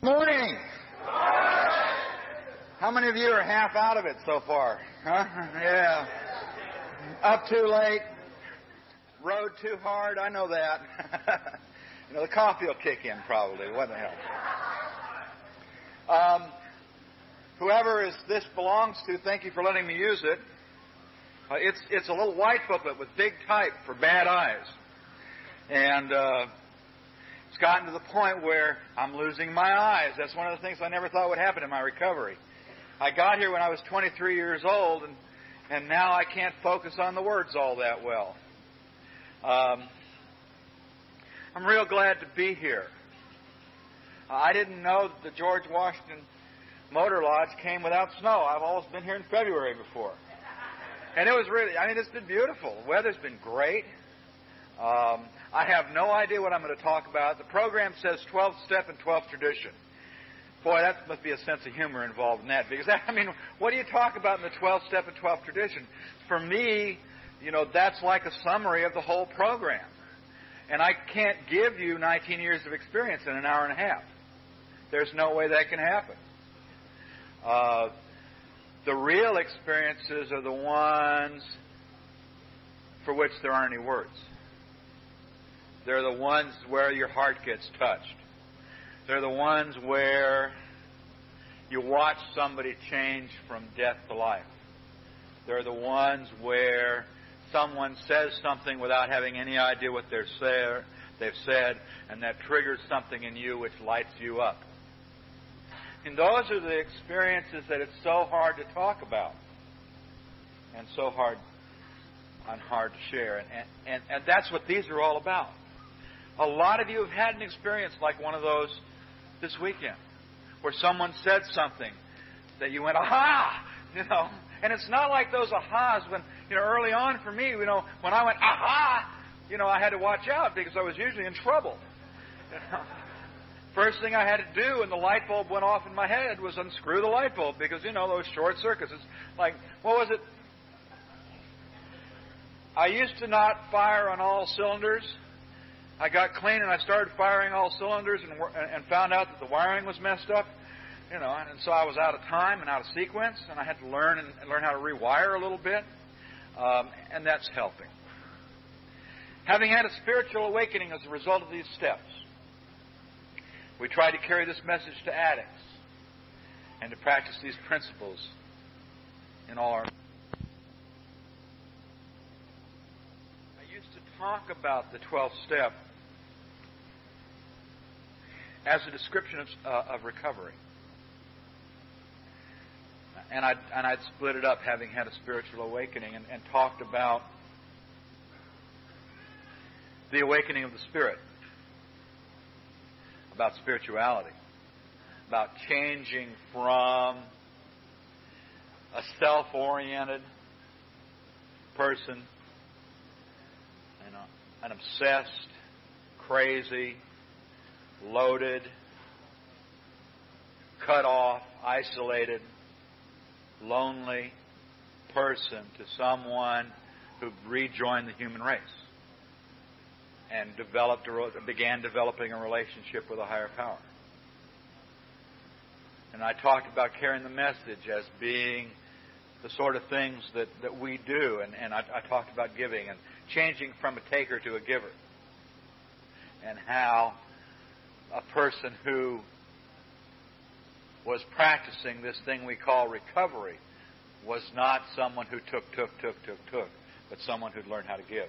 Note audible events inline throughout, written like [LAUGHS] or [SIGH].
Morning. How many of you are half out of it so far? Huh? Yeah. Up too late. Rode too hard. I know that. [LAUGHS] you know, the coffee will kick in probably. What the hell? Um, whoever is this belongs to, thank you for letting me use it. Uh, it's it's a little white booklet with big type for bad eyes, and uh, it's gotten to the point where I'm losing my eyes. That's one of the things I never thought would happen in my recovery. I got here when I was 23 years old, and and now I can't focus on the words all that well. Um, I'm real glad to be here. I didn't know that the George Washington Motor Lodge came without snow. I've always been here in February before. And it was really, I mean, it's been beautiful. The weather's been great. Um, I have no idea what I'm going to talk about. The program says 12 step and 12 tradition. Boy, that must be a sense of humor involved in that because [LAUGHS] I mean, what do you talk about in the 12 step and 12 tradition? For me, you know, that's like a summary of the whole program. And I can't give you 19 years of experience in an hour and a half. There's no way that can happen. Uh, the real experiences are the ones for which there aren't any words. They're the ones where your heart gets touched. They're the ones where you watch somebody change from death to life. They're the ones where someone says something without having any idea what they're say, they've said, and that triggers something in you which lights you up. And those are the experiences that it's so hard to talk about and so hard and hard to share. And, and, and that's what these are all about. A lot of you have had an experience like one of those this weekend where someone said something that you went, aha! You know, and it's not like those ahas when, you know, early on for me, you know, when I went, aha! You know, I had to watch out because I was usually in trouble. You [LAUGHS] know? First thing I had to do when the light bulb went off in my head was unscrew the light bulb because, you know, those short circuits. It's like, what was it? I used to not fire on all cylinders. I got clean and I started firing all cylinders and, and found out that the wiring was messed up. You know, and so I was out of time and out of sequence, and I had to learn and learn how to rewire a little bit, um, and that's helping. Having had a spiritual awakening as a result of these steps, we try to carry this message to addicts and to practice these principles in all our. I used to talk about the 12th step as a description of, uh, of recovery. And I'd, and I'd split it up, having had a spiritual awakening, and, and talked about the awakening of the Spirit about spirituality, about changing from a self oriented person, you know, an obsessed, crazy, loaded, cut off, isolated, lonely person to someone who rejoined the human race and developed a, began developing a relationship with a higher power. And I talked about carrying the message as being the sort of things that, that we do, and, and I, I talked about giving and changing from a taker to a giver, and how a person who was practicing this thing we call recovery was not someone who took, took, took, took, took, but someone who'd learned how to give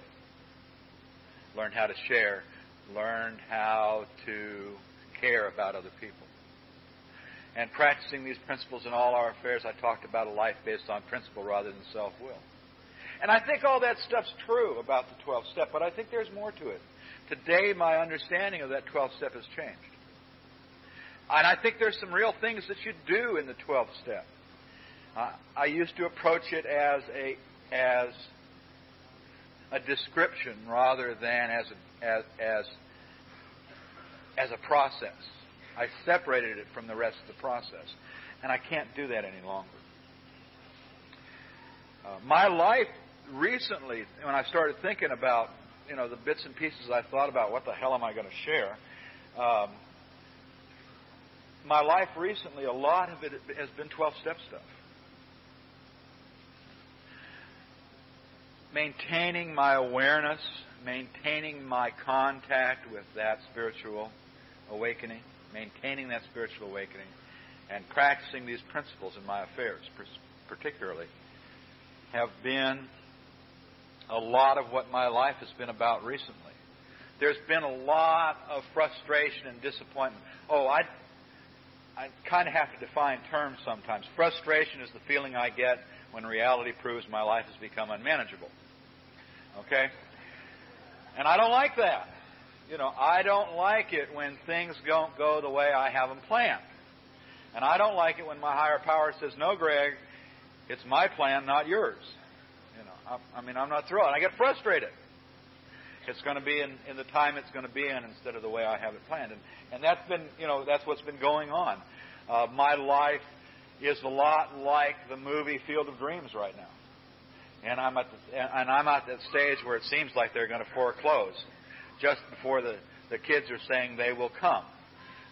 learned how to share, learned how to care about other people. And practicing these principles in all our affairs, I talked about a life based on principle rather than self will. And I think all that stuff's true about the 12th step, but I think there's more to it. Today, my understanding of that 12th step has changed. And I think there's some real things that you do in the 12th step. Uh, I used to approach it as a as a description rather than as a, as, as, as a process. I separated it from the rest of the process. And I can't do that any longer. Uh, my life recently, when I started thinking about, you know, the bits and pieces I thought about, what the hell am I going to share? Um, my life recently, a lot of it has been 12 step stuff. Maintaining my awareness, maintaining my contact with that spiritual awakening, maintaining that spiritual awakening, and practicing these principles in my affairs, particularly, have been a lot of what my life has been about recently. There's been a lot of frustration and disappointment. Oh, I, I kind of have to define terms sometimes. Frustration is the feeling I get when reality proves my life has become unmanageable. Okay? And I don't like that. You know, I don't like it when things don't go the way I have them planned. And I don't like it when my higher power says, no, Greg, it's my plan, not yours. I, I mean, I'm not thrilled. I get frustrated. It's going to be in, in the time it's going to be in instead of the way I have it planned. And, and that's been, you know, that's what's been going on. Uh, my life is a lot like the movie Field of Dreams right now. And I'm at the, and I'm at that stage where it seems like they're going to foreclose just before the, the kids are saying they will come.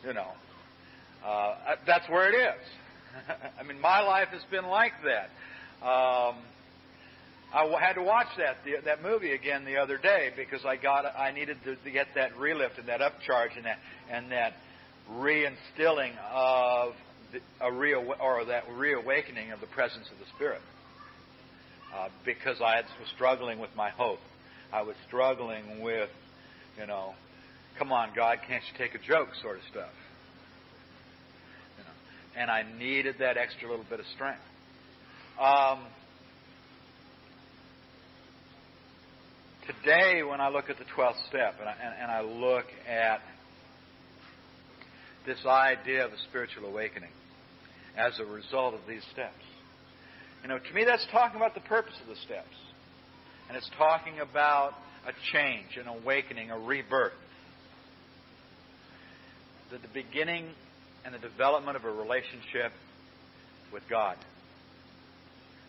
You know, uh, that's where it is. [LAUGHS] I mean, my life has been like that. Um, I had to watch that that movie again the other day because I got I needed to, to get that relift and that upcharge and that and that reinstilling of the, a real or that reawakening of the presence of the Spirit. Uh, because I was struggling with my hope, I was struggling with, you know, come on, God, can't you take a joke, sort of stuff. You know, and I needed that extra little bit of strength. Um, today, when I look at the 12th step and I, and, and I look at this idea of a spiritual awakening as a result of these steps, you know, to me, that's talking about the purpose of the steps. And it's talking about a change, an awakening, a rebirth. The, the beginning and the development of a relationship with God,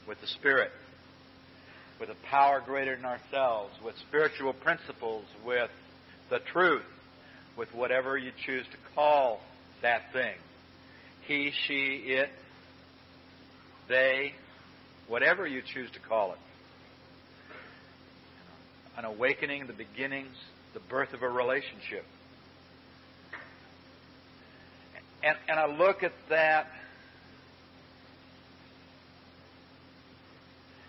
with the Spirit, with a power greater than ourselves, with spiritual principles, with the truth, with whatever you choose to call that thing. He, she, it, they, whatever you choose to call it. An awakening, the beginnings, the birth of a relationship. And, and I look at that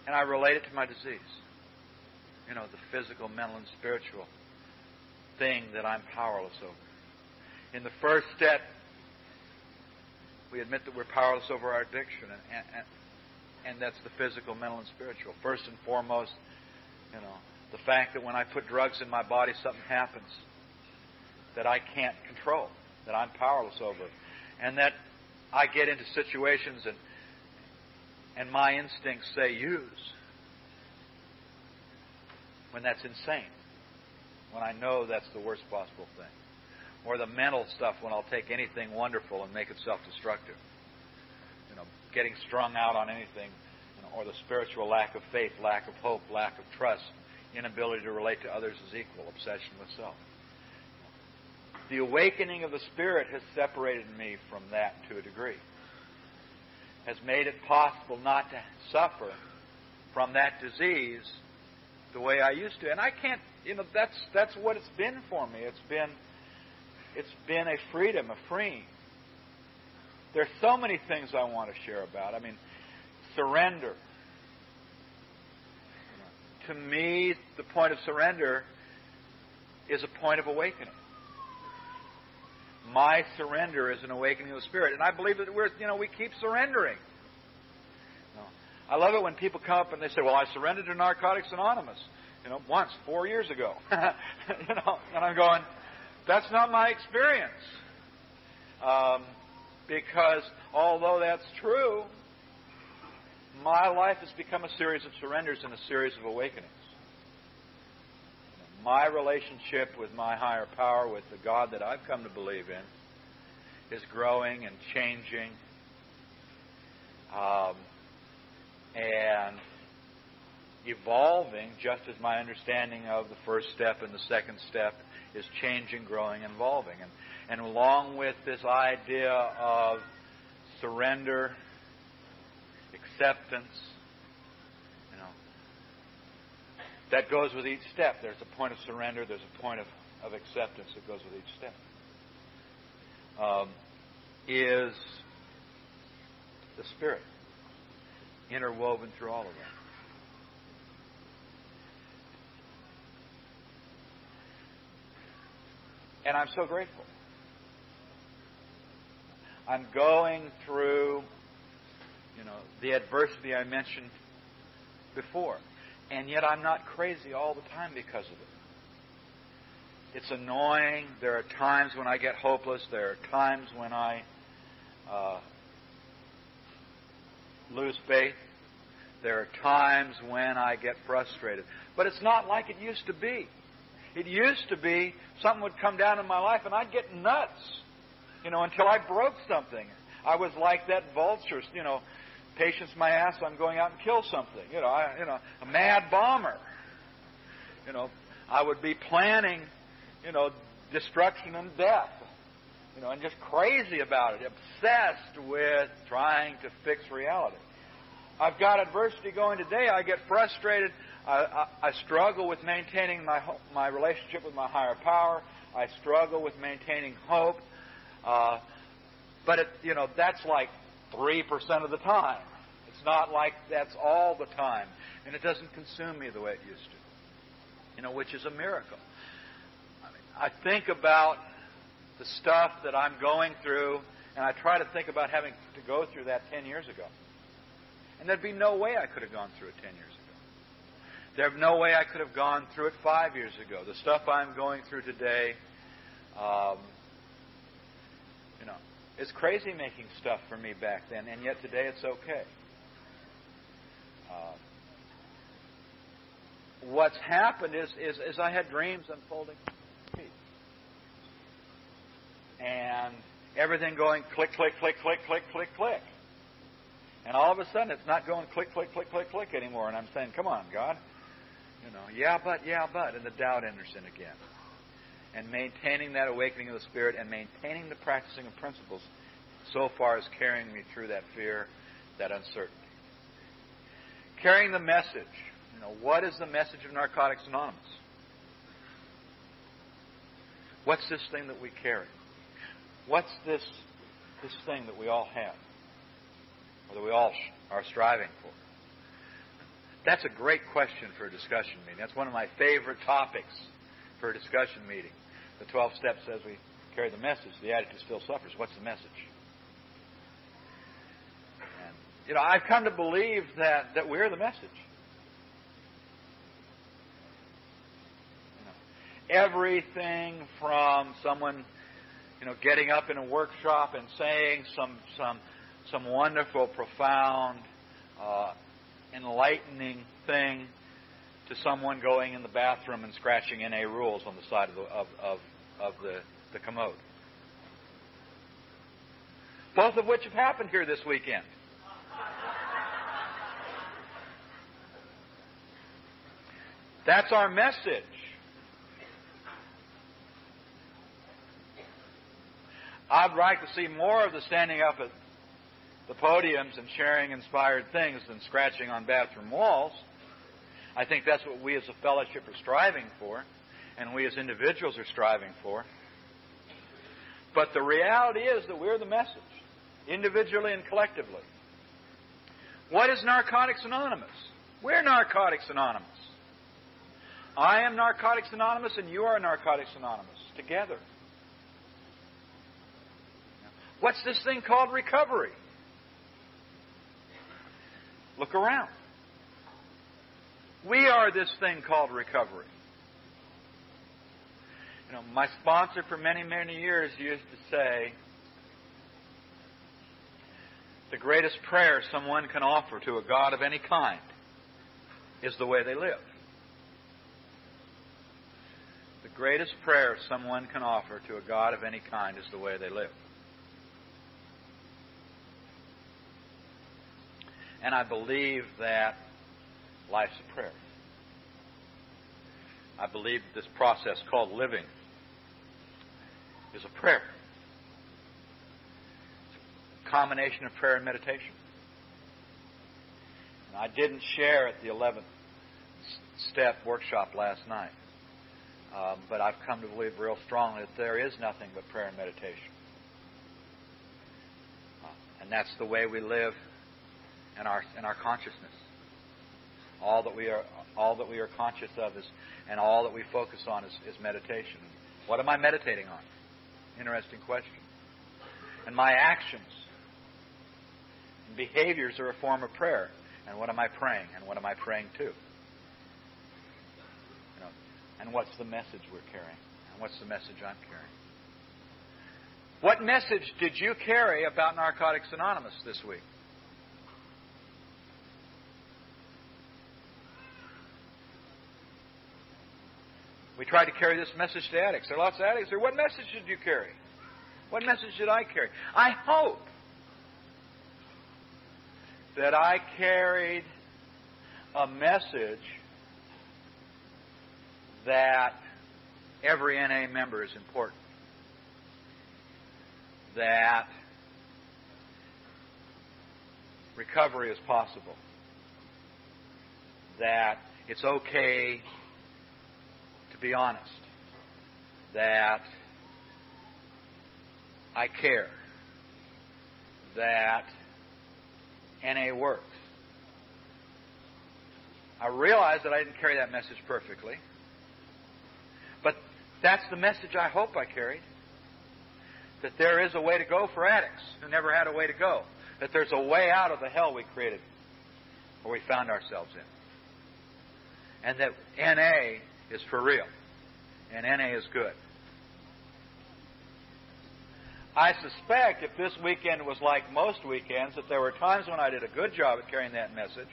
and I relate it to my disease. You know, the physical, mental, and spiritual thing that I'm powerless over. In the first step, we admit that we're powerless over our addiction, and, and, and that's the physical, mental, and spiritual. First and foremost, you know, the fact that when I put drugs in my body, something happens that I can't control, that I'm powerless over, and that I get into situations and and my instincts say use when that's insane, when I know that's the worst possible thing. Or the mental stuff when I'll take anything wonderful and make it self destructive. You know, getting strung out on anything, you know, or the spiritual lack of faith, lack of hope, lack of trust, inability to relate to others as equal, obsession with self. The awakening of the Spirit has separated me from that to a degree has made it possible not to suffer from that disease the way I used to. And I can't, you know, that's that's what it's been for me. It's been it's been a freedom, a freeing. There's so many things I want to share about. I mean, surrender. To me, the point of surrender is a point of awakening my surrender is an awakening of the spirit. And I believe that we're, you know, we keep surrendering. I love it when people come up and they say, "Well, I surrendered to Narcotics Anonymous," you know, once four years ago. [LAUGHS] you know, and I'm going, "That's not my experience," um, because although that's true, my life has become a series of surrenders and a series of awakenings my relationship with my higher power, with the God that I've come to believe in, is growing and changing. Um, and evolving just as my understanding of the first step and the second step is changing, growing, and evolving. And, and along with this idea of surrender, acceptance, you know, that goes with each step. There's a point of surrender, there's a point of, of acceptance that goes with each step. Um, is the Spirit interwoven through all of that. And I'm so grateful. I'm going through, you know, the adversity I mentioned before. And yet I'm not crazy all the time because of it. It's annoying. There are times when I get hopeless. There are times when I uh, lose faith. There are times when I get frustrated. But it's not like it used to be. It used to be something would come down in my life and I'd get nuts, you know, until I broke something. I was like that vulture, you know, patience my ass, I'm going out and kill something. You know, I, you know, a mad bomber. You know, I would be planning, you know, destruction and death. You know, and just crazy about it, obsessed with trying to fix reality. I've got adversity going today. I get frustrated. I, I, I struggle with maintaining my my relationship with my higher power. I struggle with maintaining hope. Uh, but it, you know, that's like three percent of the time. It's not like that's all the time, and it doesn't consume me the way it used to. You know, which is a miracle. I, mean, I think about the stuff that I'm going through, and I try to think about having to go through that ten years ago. And there'd be no way I could have gone through it ten years ago. There's no way I could have gone through it five years ago. The stuff I'm going through today, um, you know, it's crazy making stuff for me back then, and yet today it's okay. Uh, what's happened is, is, is I had dreams unfolding, and everything going click, click, click, click, click, click, click. And all of a sudden, it's not going click, click, click, click, click anymore. And I'm saying, come on, God. You know, yeah, but, yeah, but. And the doubt enters in again. And maintaining that awakening of the Spirit and maintaining the practicing of principles so far as carrying me through that fear, that uncertainty. Carrying the message. You know, what is the message of Narcotics Anonymous? What's this thing that we carry? What's this, this thing that we all have? Or that we all are striving for? That's a great question for a discussion meeting. That's one of my favorite topics for a discussion meeting. The 12 steps says we carry the message. The attitude still suffers. What's the message? You know, I've come to believe that, that we're the message. You know, everything from someone, you know, getting up in a workshop and saying some some some wonderful, profound uh, enlightening thing to someone going in the bathroom and scratching NA rules on the side of the, of, of, of the, the commode. Both of which have happened here this weekend. That's our message. I'd like to see more of the standing up at the podiums and sharing inspired things than scratching on bathroom walls. I think that's what we as a fellowship are striving for, and we as individuals are striving for. But the reality is that we're the message, individually and collectively. What is Narcotics Anonymous? We're Narcotics Anonymous. I am Narcotics Anonymous, and you are Narcotics Anonymous together. What's this thing called recovery? Look around. We are this thing called recovery. You know, my sponsor for many, many years used to say, the greatest prayer someone can offer to a God of any kind is the way they live. The greatest prayer someone can offer to a God of any kind is the way they live. And I believe that life's a prayer. I believe this process called living is a prayer. It's a combination of prayer and meditation. And I didn't share at the 11th step workshop last night. Um, but I've come to believe real strongly that there is nothing but prayer and meditation. Uh, and that's the way we live in our in our consciousness. All that we are all that we are conscious of is and all that we focus on is, is meditation. What am I meditating on? Interesting question. And my actions and behaviors are a form of prayer. And what am I praying? And what am I praying to? And what's the message we're carrying? And what's the message I'm carrying? What message did you carry about Narcotics Anonymous this week? We tried to carry this message to addicts. There are lots of addicts there. What message did you carry? What message did I carry? I hope that I carried a message that every NA member is important. That recovery is possible. That it's okay to be honest. That I care. That NA works. I realize that I didn't carry that message perfectly. That's the message I hope I carried. That there is a way to go for addicts who never had a way to go. That there's a way out of the hell we created or we found ourselves in. And that NA is for real. And NA is good. I suspect if this weekend was like most weekends, that there were times when I did a good job at carrying that message,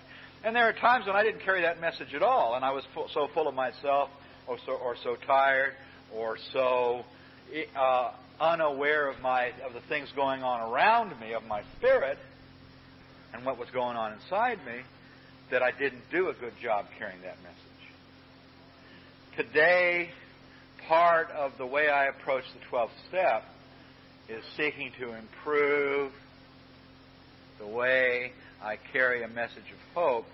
and there are times when I didn't carry that message at all, and I was full, so full of myself, or so, or so tired, or so uh, unaware of my of the things going on around me, of my spirit, and what was going on inside me, that I didn't do a good job carrying that message. Today, part of the way I approach the 12th step is seeking to improve the way I carry a message of hope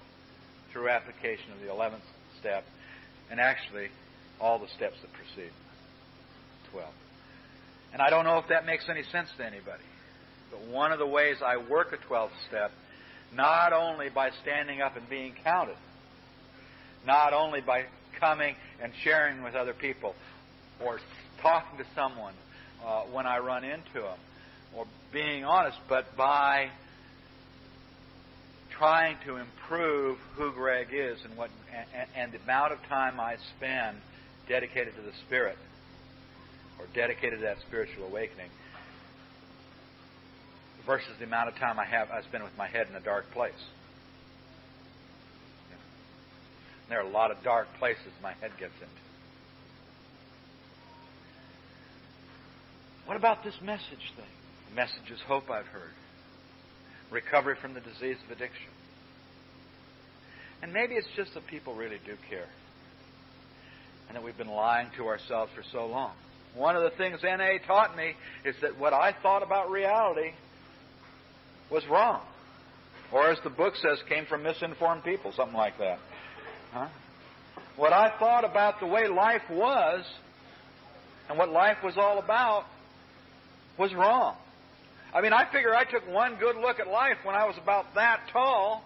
through application of the 11th step and actually all the steps that precede 12. And I don't know if that makes any sense to anybody. But one of the ways I work a 12th step, not only by standing up and being counted, not only by coming and sharing with other people or talking to someone uh, when I run into them, or being honest, but by trying to improve who Greg is and what and, and the amount of time I spend dedicated to the Spirit or dedicated to that spiritual awakening versus the amount of time I have I spend with my head in a dark place. There are a lot of dark places my head gets into. What about this message thing? The message is hope I've heard. Recovery from the disease of addiction. And maybe it's just that people really do care. And that we've been lying to ourselves for so long. One of the things NA taught me is that what I thought about reality was wrong. Or as the book says, came from misinformed people, something like that. Huh? What I thought about the way life was and what life was all about was wrong. I mean, I figure I took one good look at life when I was about that tall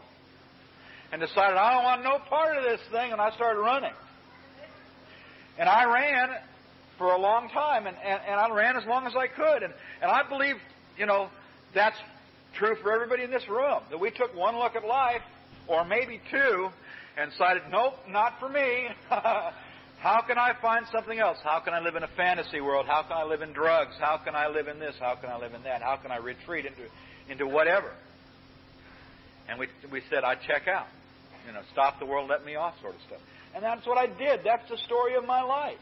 and decided I don't want no part of this thing, and I started running. And I ran for a long time, and, and, and I ran as long as I could. And, and I believe, you know, that's true for everybody in this room, that we took one look at life, or maybe two, and decided, nope, not for me. [LAUGHS] How can I find something else? How can I live in a fantasy world? How can I live in drugs? How can I live in this? How can I live in that? How can I retreat into, into whatever? And we, we said, I check out. You know, stop the world, let me off, sort of stuff. And that's what I did. That's the story of my life.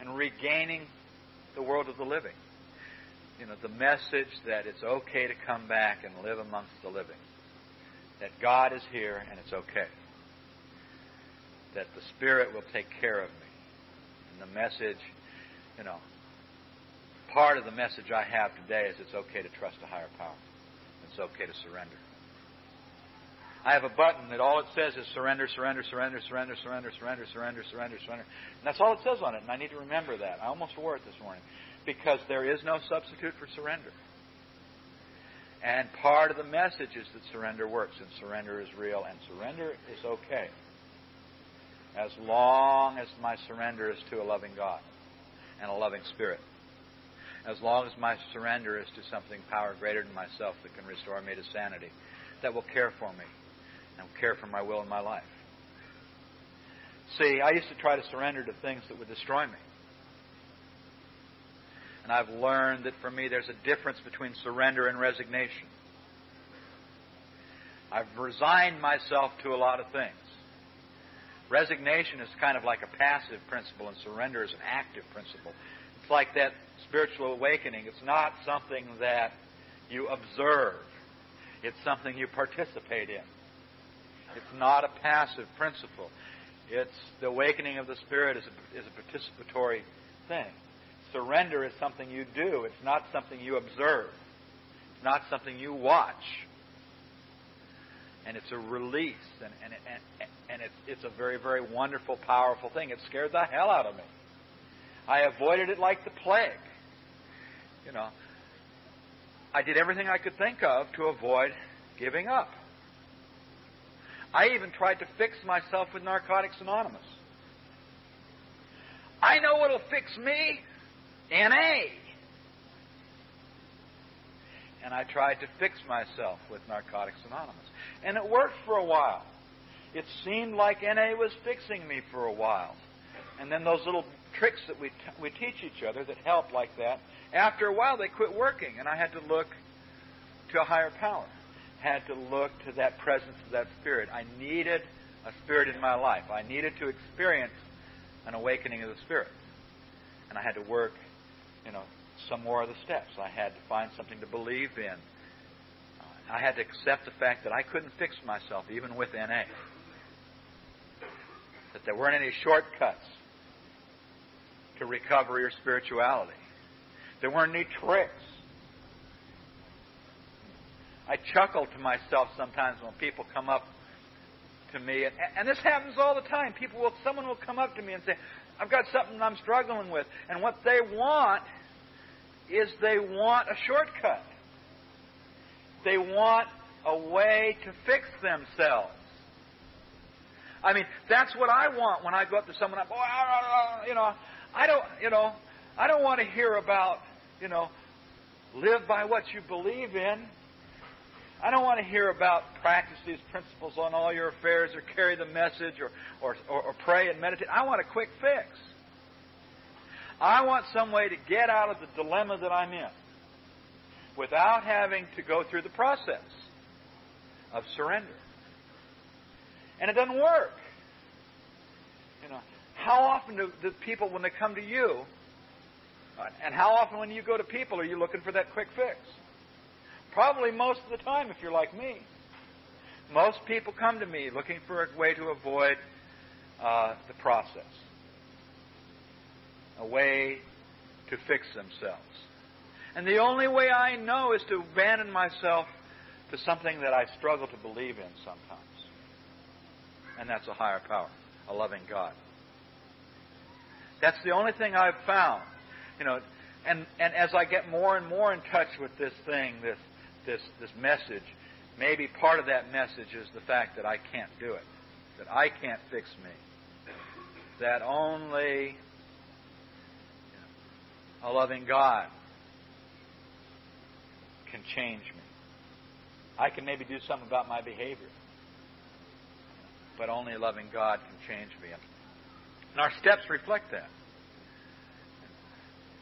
And regaining the world of the living. You know, the message that it's okay to come back and live amongst the living. That God is here and it's okay that the Spirit will take care of me. And the message, you know, part of the message I have today is it's okay to trust a higher power. It's okay to surrender. I have a button that all it says is surrender, surrender, surrender, surrender, surrender, surrender, surrender, surrender, surrender. And that's all it says on it, and I need to remember that. I almost wore it this morning. Because there is no substitute for surrender. And part of the message is that surrender works, and surrender is real, and surrender is okay. As long as my surrender is to a loving God and a loving Spirit. As long as my surrender is to something power greater than myself that can restore me to sanity, that will care for me and care for my will and my life. See, I used to try to surrender to things that would destroy me. And I've learned that for me there's a difference between surrender and resignation. I've resigned myself to a lot of things. Resignation is kind of like a passive principle, and surrender is an active principle. It's like that spiritual awakening. It's not something that you observe, it's something you participate in. It's not a passive principle. It's the awakening of the Spirit is a, is a participatory thing. Surrender is something you do. It's not something you observe. It's not something you watch. And it's a release, and, and, and, and it's, it's a very, very wonderful, powerful thing. It scared the hell out of me. I avoided it like the plague. You know, I did everything I could think of to avoid giving up. I even tried to fix myself with Narcotics Anonymous. I know what'll fix me. NA. And I tried to fix myself with Narcotics Anonymous. And it worked for a while. It seemed like NA was fixing me for a while. And then those little tricks that we, t- we teach each other that help like that, after a while they quit working. And I had to look to a higher power had to look to that presence of that Spirit. I needed a Spirit in my life. I needed to experience an awakening of the Spirit. And I had to work, you know, some more of the steps. I had to find something to believe in. I had to accept the fact that I couldn't fix myself, even with NA. That there weren't any shortcuts to recovery or spirituality. There weren't any tricks I chuckle to myself sometimes when people come up to me, and, and this happens all the time. People will, someone will come up to me and say, "I've got something I'm struggling with," and what they want is they want a shortcut. They want a way to fix themselves. I mean, that's what I want when I go up to someone. Oh, I, oh, you know, I don't, you know, I don't want to hear about, you know, live by what you believe in. I don't want to hear about practice these principles on all your affairs or carry the message or, or, or, or pray and meditate. I want a quick fix. I want some way to get out of the dilemma that I'm in without having to go through the process of surrender. And it doesn't work. You know, how often do the people, when they come to you, and how often when you go to people are you looking for that quick fix? Probably most of the time if you're like me. Most people come to me looking for a way to avoid uh, the process, a way to fix themselves. And the only way I know is to abandon myself to something that I struggle to believe in sometimes. And that's a higher power, a loving God. That's the only thing I've found. You know, and, and as I get more and more in touch with this thing, this this, this message, maybe part of that message is the fact that I can't do it, that I can't fix me, that only a loving God can change me. I can maybe do something about my behavior, but only a loving God can change me. And our steps reflect that.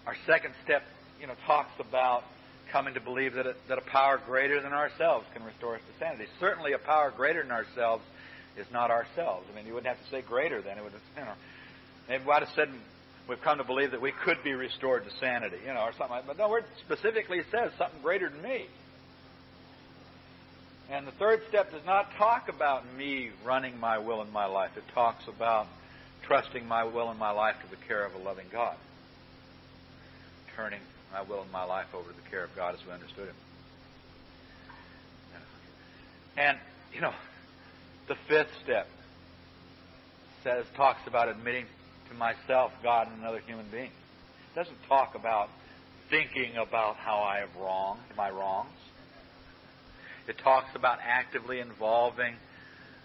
Our second step, you know, talks about coming to believe that a, that a power greater than ourselves can restore us to sanity. Certainly, a power greater than ourselves is not ourselves. I mean, you wouldn't have to say greater than It would, you know, maybe I'd have said we've come to believe that we could be restored to sanity, you know, or something like. But no, it specifically says something greater than me. And the third step does not talk about me running my will in my life. It talks about trusting my will and my life to the care of a loving God, turning my will and my life over to the care of God as we understood Him. And, you know, the fifth step says, talks about admitting to myself, God, and another human being. It doesn't talk about thinking about how I have wronged my wrongs. It talks about actively involving,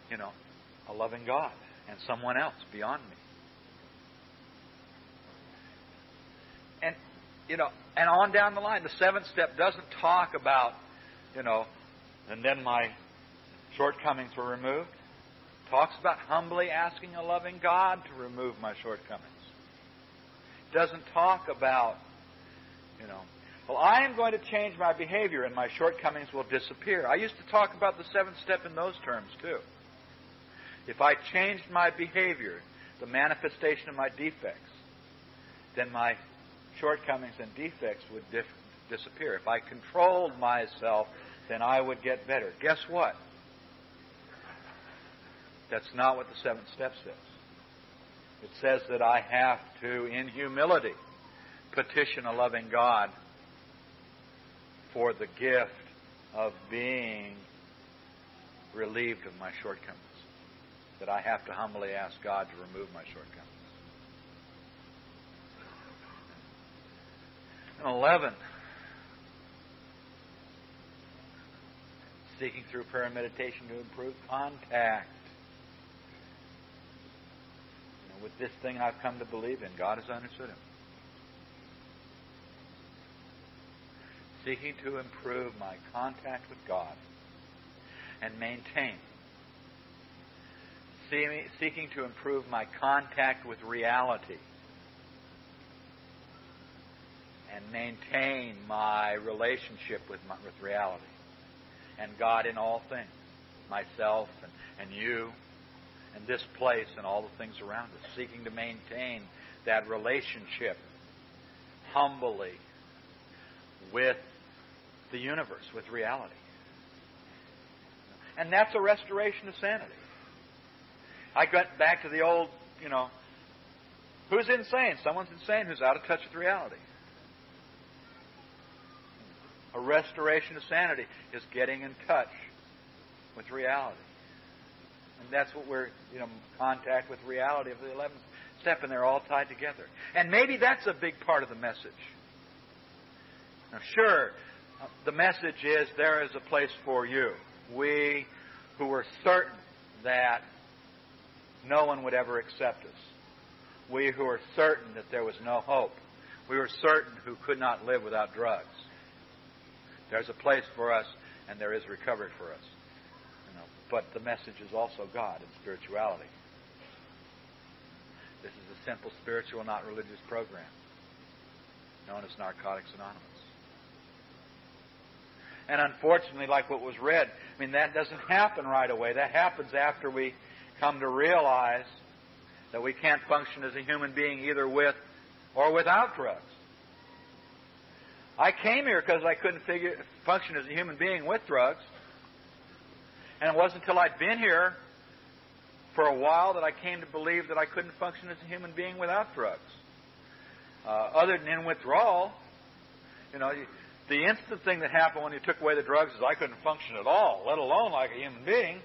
you know, a loving God and someone else beyond me. And, you know, and on down the line, the seventh step doesn't talk about, you know, and then my shortcomings were removed. Talks about humbly asking a loving God to remove my shortcomings. Doesn't talk about, you know, well, I am going to change my behavior and my shortcomings will disappear. I used to talk about the seventh step in those terms too. If I changed my behavior, the manifestation of my defects, then my shortcomings and defects would dif- disappear. If I controlled myself, then I would get better. Guess what? That's not what the seventh step says. It says that I have to, in humility, petition a loving God for the gift of being relieved of my shortcomings. That I have to humbly ask God to remove my shortcomings. 11. Seeking through prayer and meditation to improve contact. You know, with this thing I've come to believe in, God has understood Him. Seeking to improve my contact with God and maintain. Seeking to improve my contact with reality and maintain my relationship with, my, with reality and God in all things, myself and, and you and this place and all the things around us, seeking to maintain that relationship humbly with the universe, with reality. And that's a restoration of sanity. I got back to the old, you know, who's insane? Someone's insane who's out of touch with reality. A restoration of sanity is getting in touch with reality. And that's what we're, you know, contact with reality of the 11th step, and they're all tied together. And maybe that's a big part of the message. Now, sure, the message is there is a place for you. We who were certain that no one would ever accept us. We who were certain that there was no hope. We were certain who could not live without drugs. There's a place for us, and there is recovery for us. You know, but the message is also God and spirituality. This is a simple spiritual, not religious program known as Narcotics Anonymous. And unfortunately, like what was read, I mean, that doesn't happen right away. That happens after we come to realize that we can't function as a human being either with or without drugs. I came here because I couldn't figure, function as a human being with drugs. And it wasn't until I'd been here for a while that I came to believe that I couldn't function as a human being without drugs. Uh, other than in withdrawal, you know, the instant thing that happened when you took away the drugs is I couldn't function at all, let alone like a human being.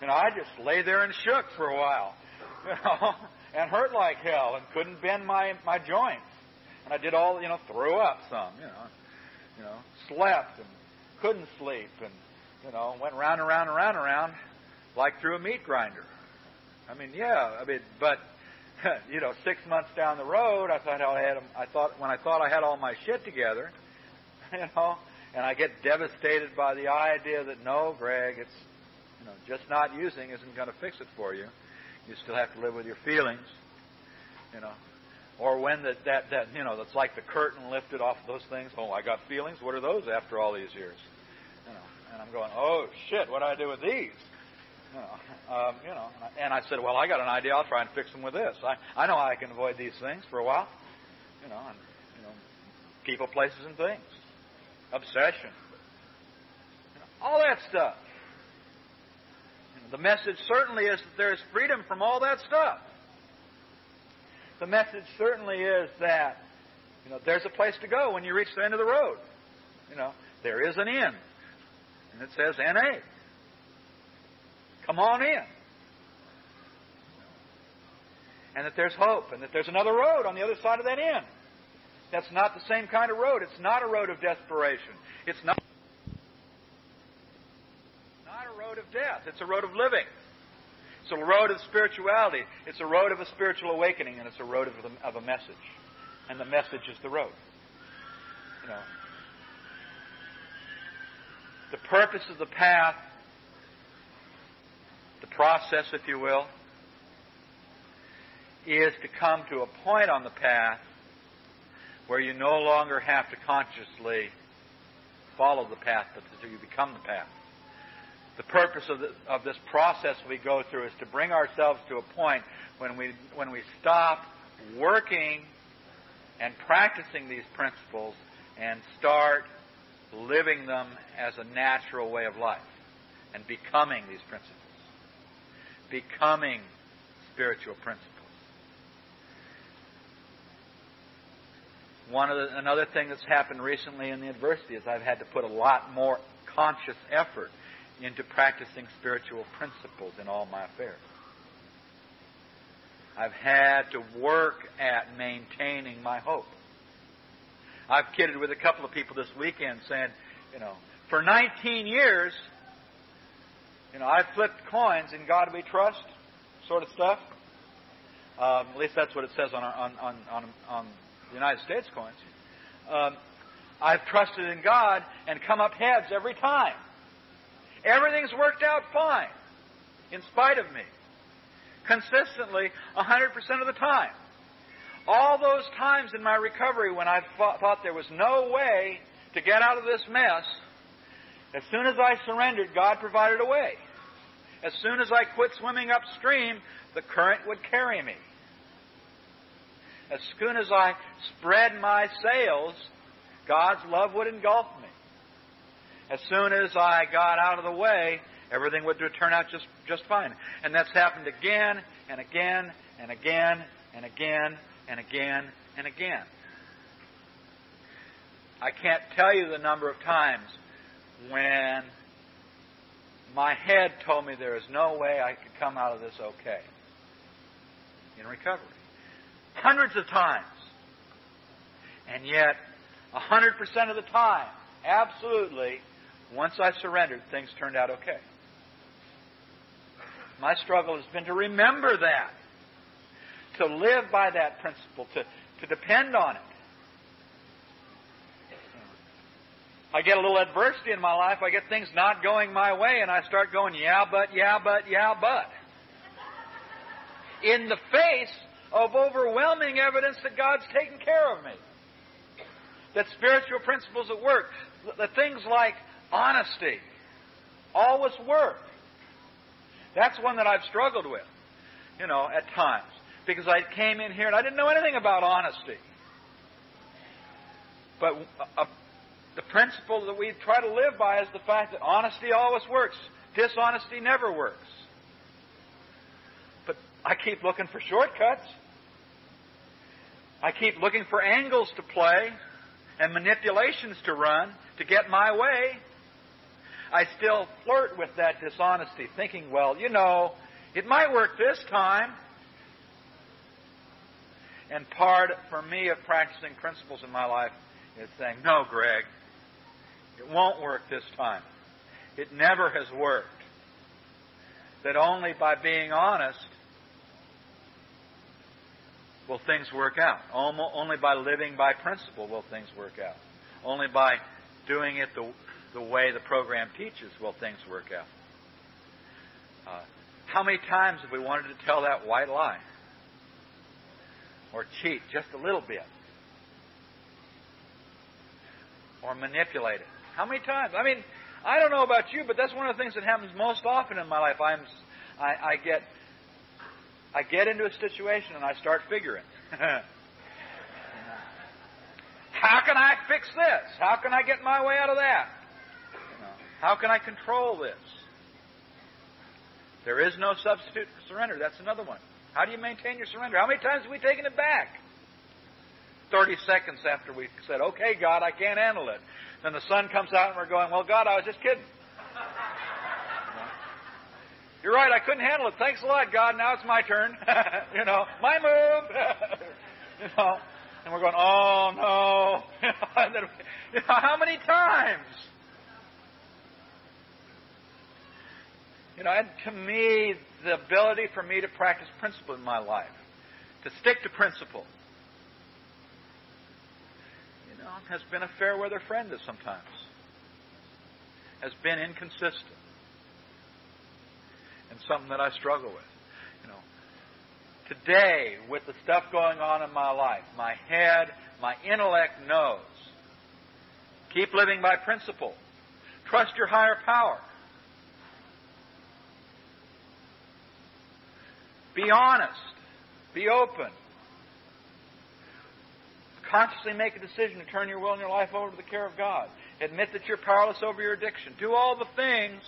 You know, I just lay there and shook for a while, [LAUGHS] you know, and hurt like hell and couldn't bend my my joints. And I did all, you know, threw up some, you know, you know, slept and couldn't sleep and, you know, went round and round and round and round like through a meat grinder. I mean, yeah, I mean, but [LAUGHS] you know, six months down the road, I thought I had, I thought when I thought I had all my shit together, [LAUGHS] you know, and I get devastated by the idea that no, Greg, it's, you know, just not using isn't going to fix it for you. You still have to live with your feelings, you know. Or when that, that, that, you know, that's like the curtain lifted off those things. Oh, I got feelings. What are those after all these years? You know, and I'm going, oh shit, what do I do with these? You know, um, you know, and I said, well, I got an idea. I'll try and fix them with this. I, I know I can avoid these things for a while. You know, and, you know, people, places, and things, obsession, you know, all that stuff. The message certainly is that there is freedom from all that stuff. The message certainly is that You know, there's a place to go when you reach the end of the road. You know, there is an inn. And it says NA. Come on in. And that there's hope, and that there's another road on the other side of that inn. That's not the same kind of road. It's not a road of desperation. It's not, not a road of death. It's a road of living. It's a road of spirituality. It's a road of a spiritual awakening, and it's a road of, the, of a message. And the message is the road. You know, the purpose of the path, the process, if you will, is to come to a point on the path where you no longer have to consciously follow the path, but you become the path. The purpose of, of this process we go through is to bring ourselves to a point when we, when we stop working and practicing these principles and start living them as a natural way of life and becoming these principles. Becoming spiritual principles. One of the, another thing that's happened recently in the university is I've had to put a lot more conscious effort into practicing spiritual principles in all my affairs. I've had to work at maintaining my hope. I've kidded with a couple of people this weekend saying, you know, for 19 years, you know, I've flipped coins in God we trust, sort of stuff. Um, at least that's what it says on, our, on, on, on, on the United States coins. Um, I've trusted in God and come up heads every time. Everything's worked out fine, in spite of me. Consistently, 100% of the time. All those times in my recovery when I thought there was no way to get out of this mess, as soon as I surrendered, God provided a way. As soon as I quit swimming upstream, the current would carry me. As soon as I spread my sails, God's love would engulf me. As soon as I got out of the way, everything would turn out just, just fine. And that's happened again and again and again and again and again and again. I can't tell you the number of times when my head told me there is no way I could come out of this okay in recovery. Hundreds of times. And yet, 100% of the time, absolutely, once I surrendered, things turned out okay. My struggle has been to remember that, to live by that principle, to, to depend on it. I get a little adversity in my life, I get things not going my way, and I start going, yeah, but, yeah, but, yeah, but. In the face of overwhelming evidence that God's taken care of me. That spiritual principles at work, the things like honesty, always work. That's one that I've struggled with, you know, at times. Because I came in here and I didn't know anything about honesty. But a, the principle that we try to live by is the fact that honesty always works. Dishonesty never works. But I keep looking for shortcuts. I keep looking for angles to play and manipulations to run to get my way. I still flirt with that dishonesty, thinking, well, you know, it might work this time. And part, for me, of practicing principles in my life is saying, no, Greg, it won't work this time. It never has worked. That only by being honest will things work out. Only by living by principle will things work out. Only by doing it the, the way the program teaches will things work out. Uh, how many times have we wanted to tell that white lie? Or cheat just a little bit? Or manipulate it? How many times? I mean, I don't know about you, but that's one of the things that happens most often in my life. I'm, I, I get, I get into a situation and I start figuring. [LAUGHS] How can I fix this? How can I get my way out of that? How can I control this? There is no substitute for surrender. That's another one. How do you maintain your surrender? How many times have we taken it back? 30 seconds after we said, okay, God, I can't handle it. Then the sun comes out and we're going, well, God, I was just kidding. [LAUGHS] You're right, I couldn't handle it. Thanks a lot, God. Now it's my turn. [LAUGHS] you know, my move. [LAUGHS] you know, and we're going, oh no. you know, how many times? You know, and to me, the ability for me to practice principle in my life, to stick to principle, you know, has been a fair weather friend sometimes. Has been inconsistent. And something that I struggle with. You know, today, with the stuff going on in my life, my head, my intellect knows. Keep living by principle. Trust your higher power. Be honest. Be open. Consciously make a decision to turn your will and your life over to the care of God. Admit that you're powerless over your addiction. Do all the things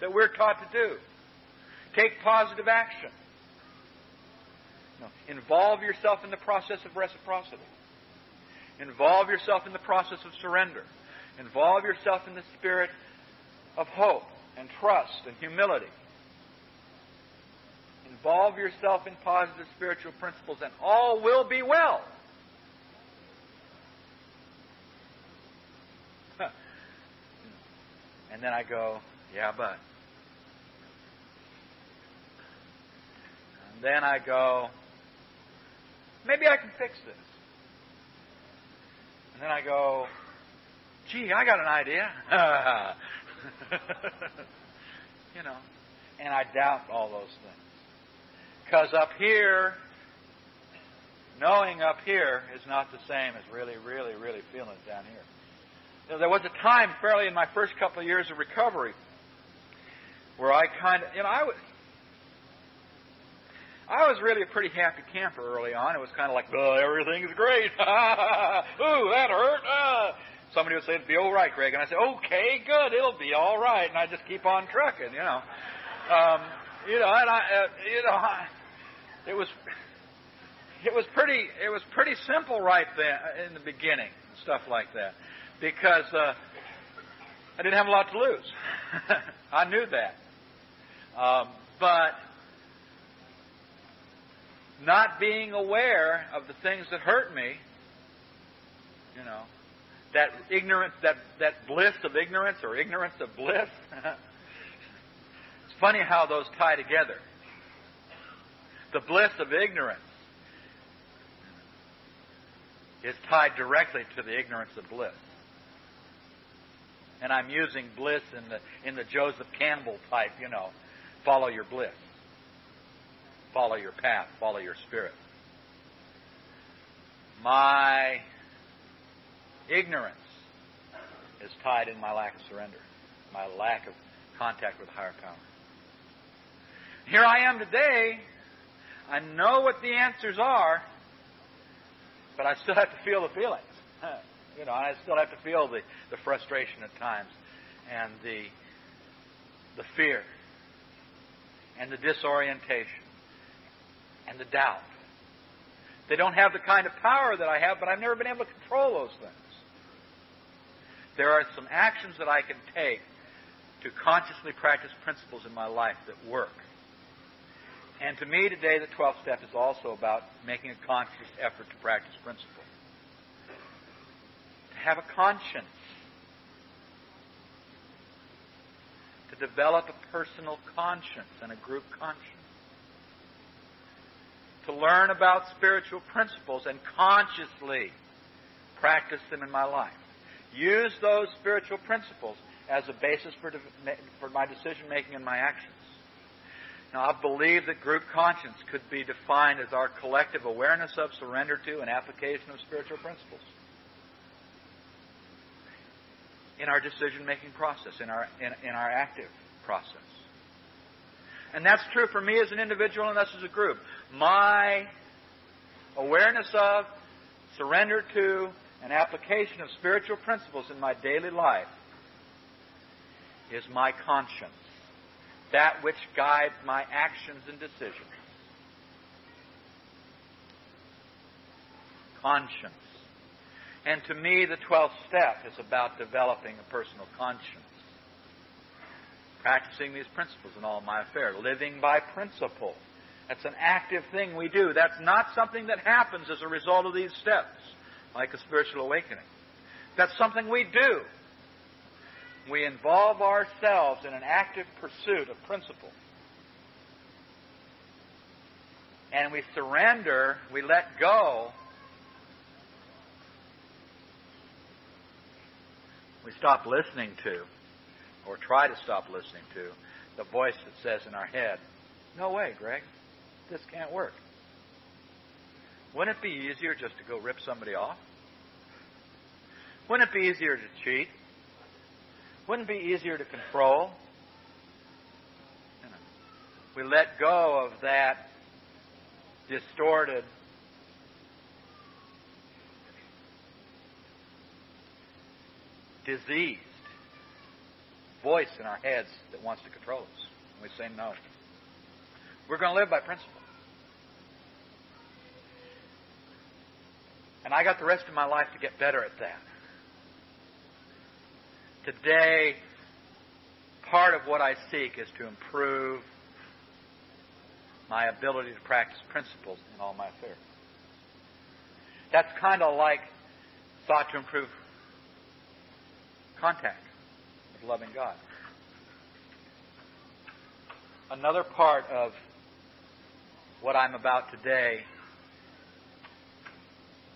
that we're taught to do. Take positive action. No. Involve yourself in the process of reciprocity. Involve yourself in the process of surrender. Involve yourself in the spirit of hope and trust and humility. Involve yourself in positive spiritual principles, and all will be well. [LAUGHS] and then I go, yeah, but. And then I go, maybe I can fix this. And then I go, gee, I got an idea. [LAUGHS] you know, and I doubt all those things. Because up here, knowing up here is not the same as really, really, really feeling it down here. Know, there was a time, fairly in my first couple of years of recovery, where I kind of, you know, I was, I was really a pretty happy camper early on. It was kind of like, oh, everything's great. [LAUGHS] Ooh, that hurt. Uh. Somebody would say, it'll be all right, Greg. And I say, okay, good, it'll be all right. And I just keep on trucking, you know. Um, you know, and I, uh, you know, I, it was it was pretty it was pretty simple right there in the beginning, stuff like that, because uh, I didn't have a lot to lose. [LAUGHS] I knew that, um, but not being aware of the things that hurt me, you know, that ignorance, that that bliss of ignorance or ignorance of bliss. [LAUGHS] it's funny how those tie together the bliss of ignorance is tied directly to the ignorance of bliss. And I'm using bliss in the in the Joseph Campbell type, you know, follow your bliss. Follow your path, follow your spirit. My ignorance is tied in my lack of surrender, my lack of contact with higher power. Here I am today I know what the answers are, but I still have to feel the feelings. [LAUGHS] You know, I still have to feel the, the frustration at times and the the fear and the disorientation and the doubt. They don't have the kind of power that I have, but I've never been able to control those things. There are some actions that I can take to consciously practice principles in my life that work. And to me today, the 12th step is also about making a conscious effort to practice principle. To have a conscience. To develop a personal conscience and a group conscience. To learn about spiritual principles and consciously practice them in my life. Use those spiritual principles as a basis for, for my decision making and my actions. Now, I believe that group conscience could be defined as our collective awareness of, surrender to, and application of spiritual principles in our decision making process, in our, in, in our active process. And that's true for me as an individual and us as a group. My awareness of, surrender to, and application of spiritual principles in my daily life is my conscience that which guides my actions and decisions. conscience. And to me, the 12th step is about developing a personal conscience. Practicing these principles in all my affairs. Living by principle. That's an active thing we do. That's not something that happens as a result of these steps, like a spiritual awakening. That's something we do. We involve ourselves in an active pursuit of principle. And we surrender, we let go. We stop listening to, or try to stop listening to, the voice that says in our head, No way, Greg. This can't work. Wouldn't it be easier just to go rip somebody off? Wouldn't it be easier to cheat? Wouldn't it be easier to control? We let go of that distorted diseased voice in our heads that wants to control us. And we say no. We're going to live by principle. And I got the rest of my life to get better at that. Today, part of what I seek is to improve my ability to practice principles in all my affairs. That's kind of like thought to improve contact with loving God. Another part of what I'm about today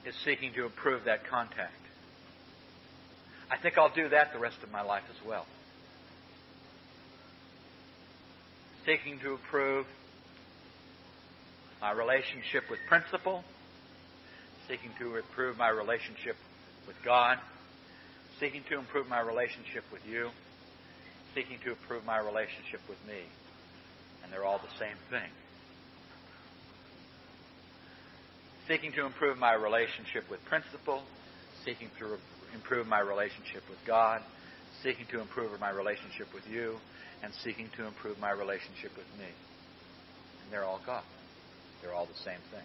is seeking to improve that contact. I think I'll do that the rest of my life as well. Seeking to improve my relationship with principle, seeking to improve my relationship with God, seeking to improve my relationship with you, seeking to improve my relationship with me. And they're all the same thing. seeking to improve my relationship with principle, seeking to improve my relationship with God, seeking to improve my relationship with you, and seeking to improve my relationship with me. And they're all God. They're all the same thing.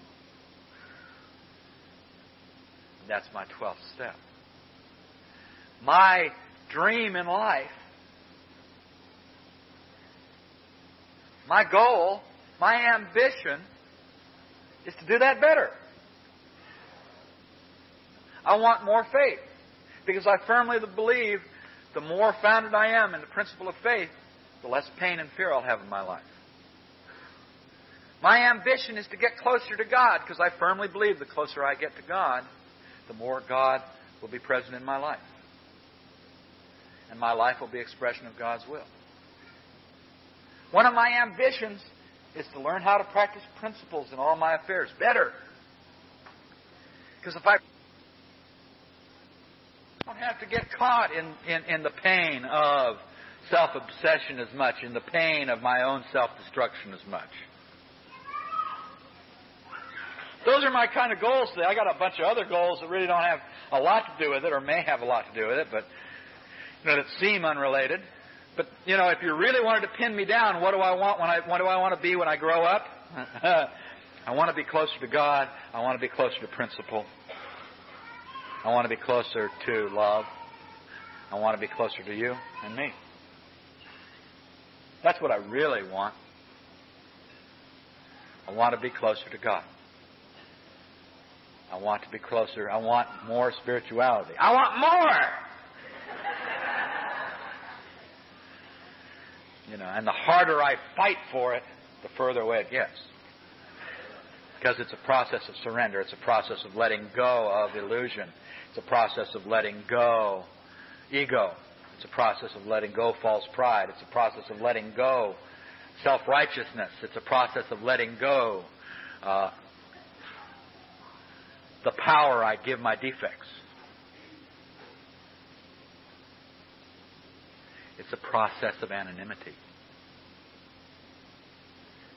And that's my 12th step. My dream in life, my goal, my ambition is to do that better. I want more faith. Because I firmly believe the more founded I am in the principle of faith, the less pain and fear I'll have in my life. My ambition is to get closer to God because I firmly believe the closer I get to God, the more God will be present in my life. And my life will be expression of God's will. One of my ambitions is to learn how to practice principles in all my affairs better. Because if I don't have to get caught in, in, in the pain of self obsession as much, in the pain of my own self destruction as much. Those are my kind of goals today. I got a bunch of other goals that really don't have a lot to do with it, or may have a lot to do with it, but you know, that seem unrelated. But you know, if you really wanted to pin me down, what do I want when I what do I want to be when I grow up? [LAUGHS] I want to be closer to God. I want to be closer to principle. I want to be closer to love. I want to be closer to you and me. That's what I really want. I want to be closer to God. I want to be closer. I want more spirituality. I want more! [LAUGHS] you know, and the harder I fight for it, the further away it gets. Because it's a process of surrender. It's a process of letting go of illusion it's a process of letting go ego. It's a process of letting go false pride. It's a process of letting go self righteousness. It's a process of letting go uh, the power I give my defects. It's a process of anonymity.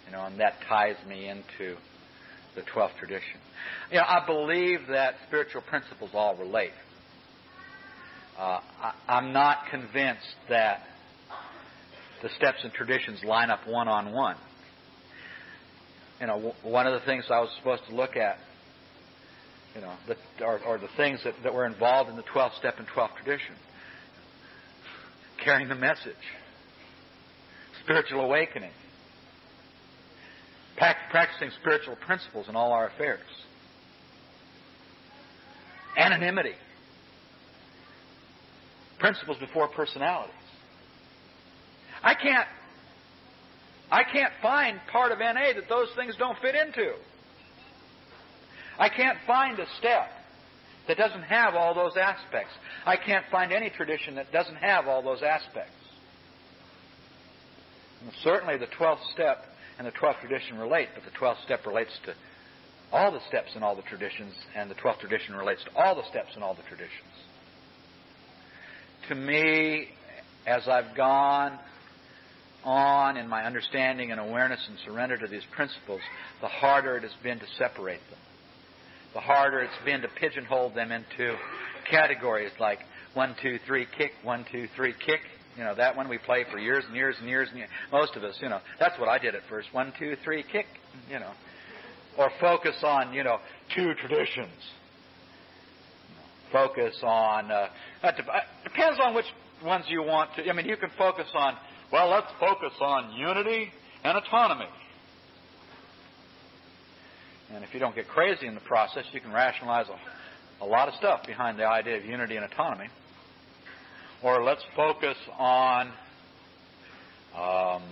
You know, and that ties me into the 12th tradition. You know, I believe that spiritual principles all relate. Uh, I, am not convinced that the steps and traditions line up one on one. You know, w- one of the things I was supposed to look at you know, the, or the things that, that were involved in the 12th step and 12th tradition. Carrying the message, spiritual awakening, practicing spiritual principles in all our affairs, anonymity, principles before personalities. I can't I can't find part of NA that those things don't fit into. I can't find a step that doesn't have all those aspects. I can't find any tradition that doesn't have all those aspects. And certainly the 12th step and the 12th tradition relate, but the 12th step relates to all the steps in all the traditions, and the 12th tradition relates to all the steps in all the traditions. To me, as I've gone on in my understanding and awareness and surrender to these principles, the harder it has been to separate them. The harder it's been to pigeonhole them into categories like one, two, three, kick, one, two, three, kick. You know, that one we play for years and years and years and years. Most of us, you know, that's what I did at first. One, two, three, kick, you know. Or focus on, you know, two traditions. Focus on, uh, depends on which ones you want to. I mean, you can focus on well, let's focus on unity and autonomy. And if you don't get crazy in the process, you can rationalize a, a lot of stuff behind the idea of unity and autonomy. Or let's focus on um,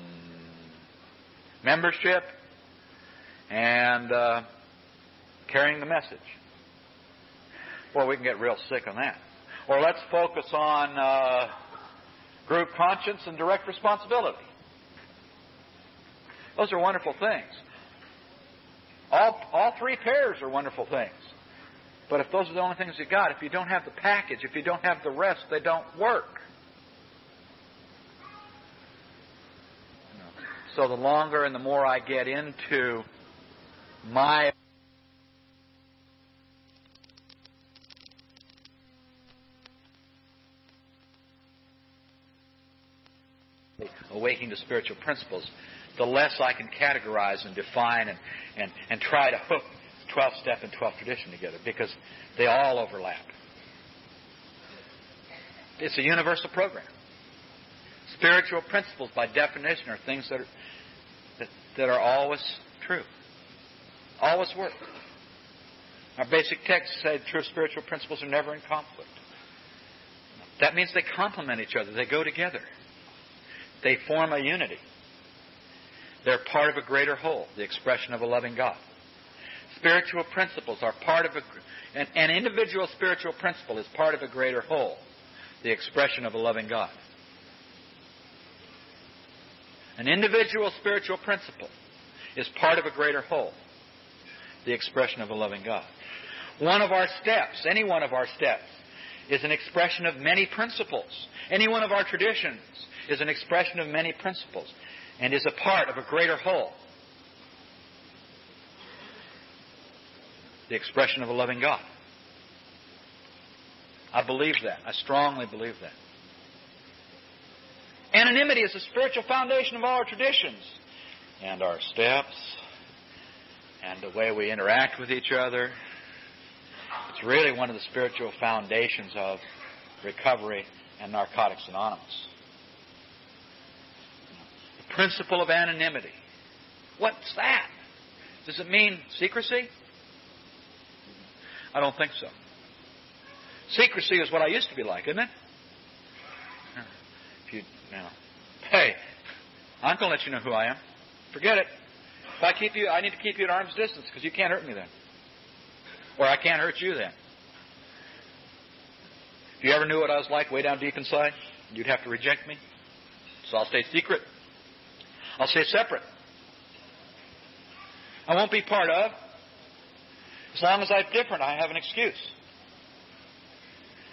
membership and uh, carrying the message. Well, we can get real sick on that. Or let's focus on uh, group conscience, and direct responsibility. Those are wonderful things. All, all three pairs are wonderful things. But if those are the only things you got, if you don't have the package, if you don't have the rest, they don't work. So the longer and the more I get into my awakening to spiritual principles, the less I can categorize and define and, and, and try to hook 12 step and 12 tradition together because they all overlap. It's a universal program. Spiritual principles, by definition, are things that are, that, that are always true, always work. Our basic texts say true spiritual principles are never in conflict. That means they complement each other, they go together. They form a unity. They're part of a greater whole, the expression of a loving God. Spiritual principles are part of a, an, an individual spiritual principle is part of a greater whole, the expression of a loving God. An individual spiritual principle is part of a greater whole, the expression of a loving God. One of our steps, any one of our steps, is an expression of many principles. Any one of our traditions is an expression of many principles and is a part of a greater whole. The expression of a loving God. I believe that. I strongly believe that. Anonymity is the spiritual foundation of all our traditions and our steps and the way we interact with each other. It's really one of the spiritual foundations of recovery and Narcotics Anonymous The principle of anonymity. What's that? Does it mean secrecy? I don't think so. Secrecy is what I used to be like, isn't it? If you, hey, I'm going to let you know who I am. Forget it. If I keep you, I need to keep you at arm's distance because you can't hurt me then, or I can't hurt you then. If you ever knew what I was like way down deep inside, you'd have to reject me. So I'll stay secret. I'll stay separate. I won't be part of. As long as I'm different, I have an excuse.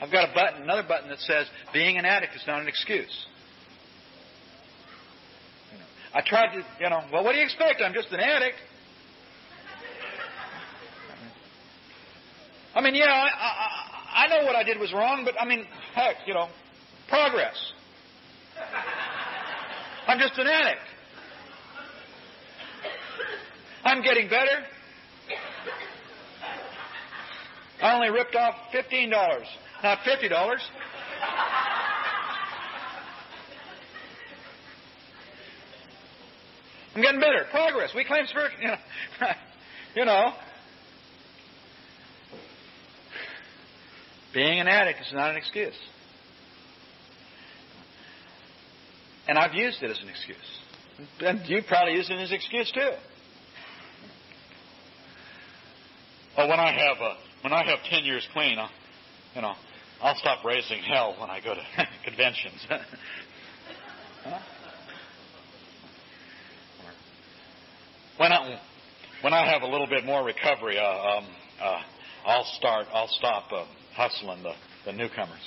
I've got a button, another button that says being an addict is not an excuse. I tried to, you know, well, what do you expect? I'm just an addict. I mean, yeah, I, I, I know what I did was wrong, but I mean, heck, you know, progress. I'm just an addict. I'm getting better. I only ripped off $15, not $50. I'm getting better. Progress. We claim spiritual, [LAUGHS] you know. you know. Being an addict is not an excuse. And I've used it as an excuse. And you probably use it as an excuse too. Oh, when I have uh, when I have ten years clean, I'll, you know, I'll stop raising hell when I go to [LAUGHS] conventions. [LAUGHS] When I when I have a little bit more recovery, uh, um, uh, I'll start. I'll stop uh, hustling the, the newcomers.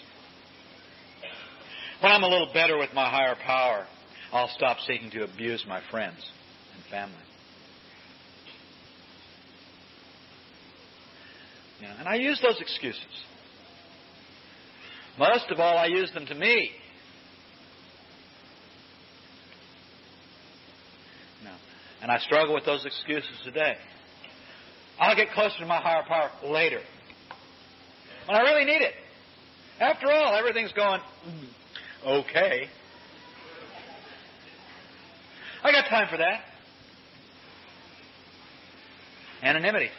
When I'm a little better with my higher power, I'll stop seeking to abuse my friends and family. And I use those excuses. Most of all, I use them to me. And I struggle with those excuses today. I'll get closer to my higher power later. When I really need it. After all, everything's going mm, okay. I got time for that. Anonymity.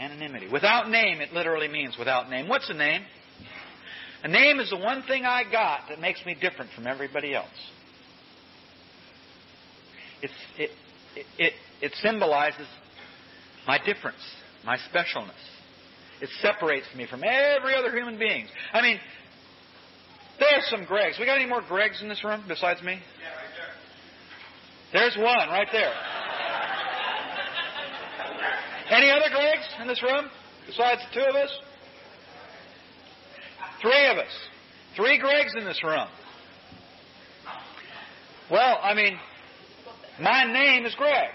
Anonymity. Without name, it literally means without name. What's a name? A name is the one thing I got that makes me different from everybody else. It's, it, it, it, it symbolizes my difference, my specialness. It separates me from every other human being. I mean, there's some Gregs. We got any more Gregs in this room besides me? Yeah, right there. There's one right there. Any other Gregs in this room besides the two of us? Three of us. Three Gregs in this room. Well, I mean, my name is Greg.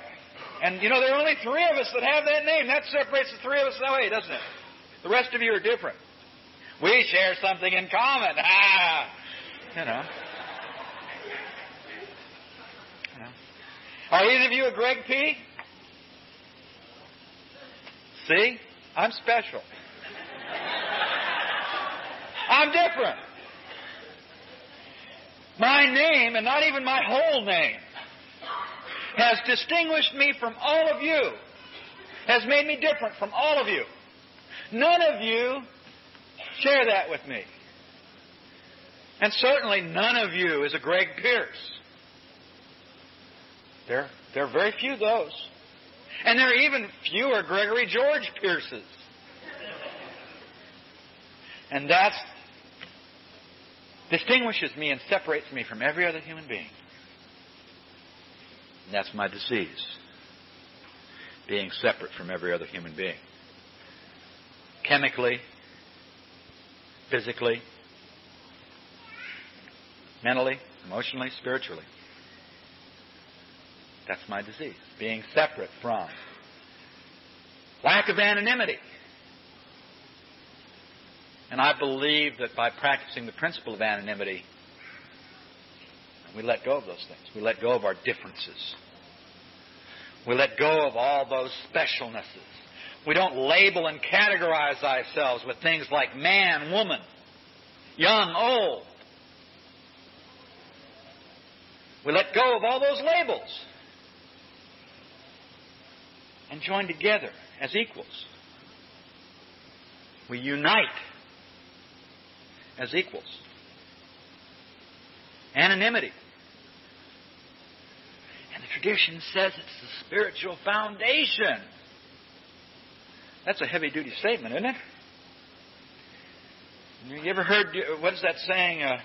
And you know, there are only three of us that have that name. That separates the three of us that way, doesn't it? The rest of you are different. We share something in common. [LAUGHS] Ah, you know. Are either of you a Greg P? See? I'm special. I'm different. My name, and not even my whole name, has distinguished me from all of you, has made me different from all of you. None of you share that with me. And certainly none of you is a Greg Pierce. There, there are very few those. And there are even fewer Gregory George Pierces. And that distinguishes me and separates me from every other human being. And that's my disease. Being separate from every other human being. Chemically, physically, mentally, emotionally, spiritually. That's my disease. Being separate from. Lack of anonymity. And I believe that by practicing the principle of anonymity, we let go of those things. We let go of our differences. We let go of all those specialnesses. We don't label and categorize ourselves with things like man, woman, young, old. We let go of all those labels and join together as equals. We unite as equals. Anonymity. And the tradition says it's the spiritual foundation. That's a heavy duty statement, isn't it? You ever heard, what is that saying? Uh,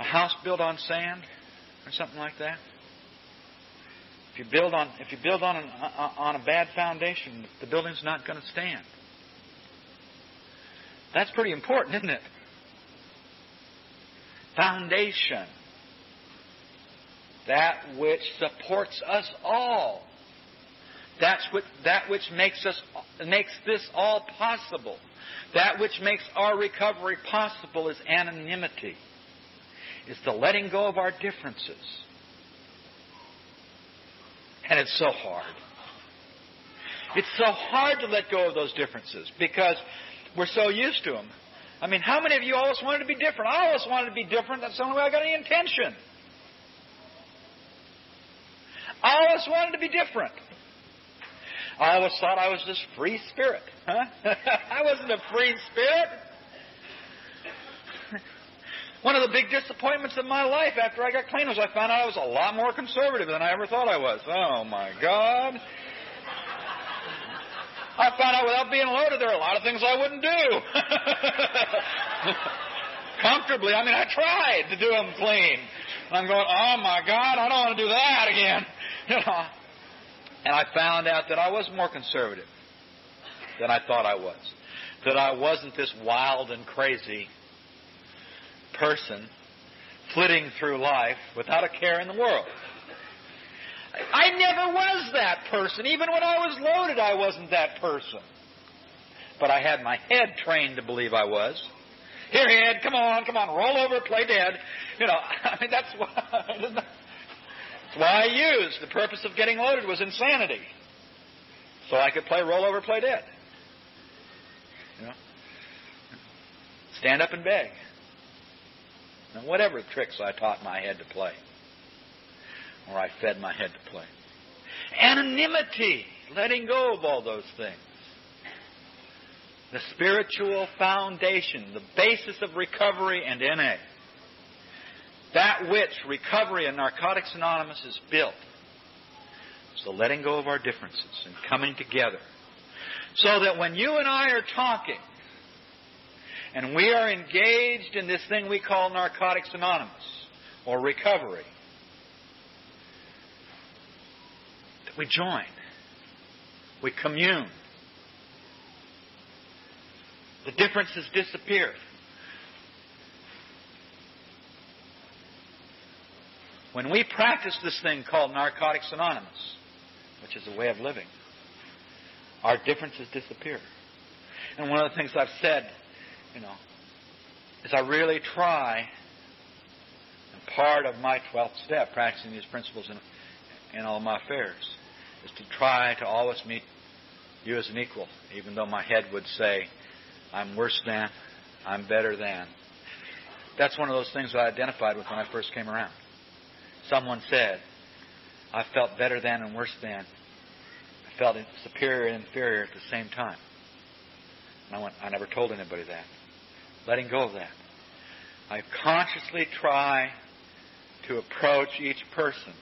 a house built on sand or something like that? If you build on, if you build on, an, uh, on a bad foundation, the building's not going to stand. That's pretty important, isn't it? Foundation. That which supports us all. That's what, that which makes us, makes this all possible. That which makes our recovery possible is anonymity. It's the letting go of our differences. And it's so hard. It's so hard to let go of those differences because we're so used to them. I mean, how many of you always wanted to be different? I always wanted to be different. That's the only way I got any intention. I always wanted to be different. I always thought I was this free spirit. Huh? [LAUGHS] I wasn't a free spirit. One of the big disappointments of my life after I got clean was I found out I was a lot more conservative than I ever thought I was. Oh my God. I found out without being loaded there are a lot of things I wouldn't do. [LAUGHS] Comfortably. I mean, I tried to do them clean. And I'm going, oh my God, I don't want to do that again. [LAUGHS] And I found out that I was more conservative than I thought I was. That I wasn't this wild and crazy person flitting through life without a care in the world. I never was that person. Even when I was loaded, I wasn't that person. But I had my head trained to believe I was. Here, head, come on, come on, roll over, play dead. You know, [LAUGHS] I mean, that's why, that's why I used. The purpose of getting loaded was insanity. So I could play roll over, play dead. You know? Stand up and beg. And whatever tricks I taught my head to play or I fed my head to play. Anonymity, letting go of all those things. The spiritual foundation, the basis of recovery and NA. That which recovery and Narcotics Anonymous is built. So letting go of our differences and coming together. So that when you and I are talking, and we are engaged in this thing we call Narcotics Anonymous, or recovery, We join. We commune. The differences disappear. When we practice this thing called Narcotics Anonymous, which is a way of living, our differences disappear. And one of the things I've said, you know, is I really try, and part of my 12th step, practicing these principles in, in all my affairs, is to try to always meet you as an equal, even though my head would say, I'm worse than, I'm better than. That's one of those things that I identified with when I first came around. Someone said, I felt better than and worse than. I felt superior and inferior at the same time. And I went, I never told anybody that. Letting go of that. I consciously try to approach each person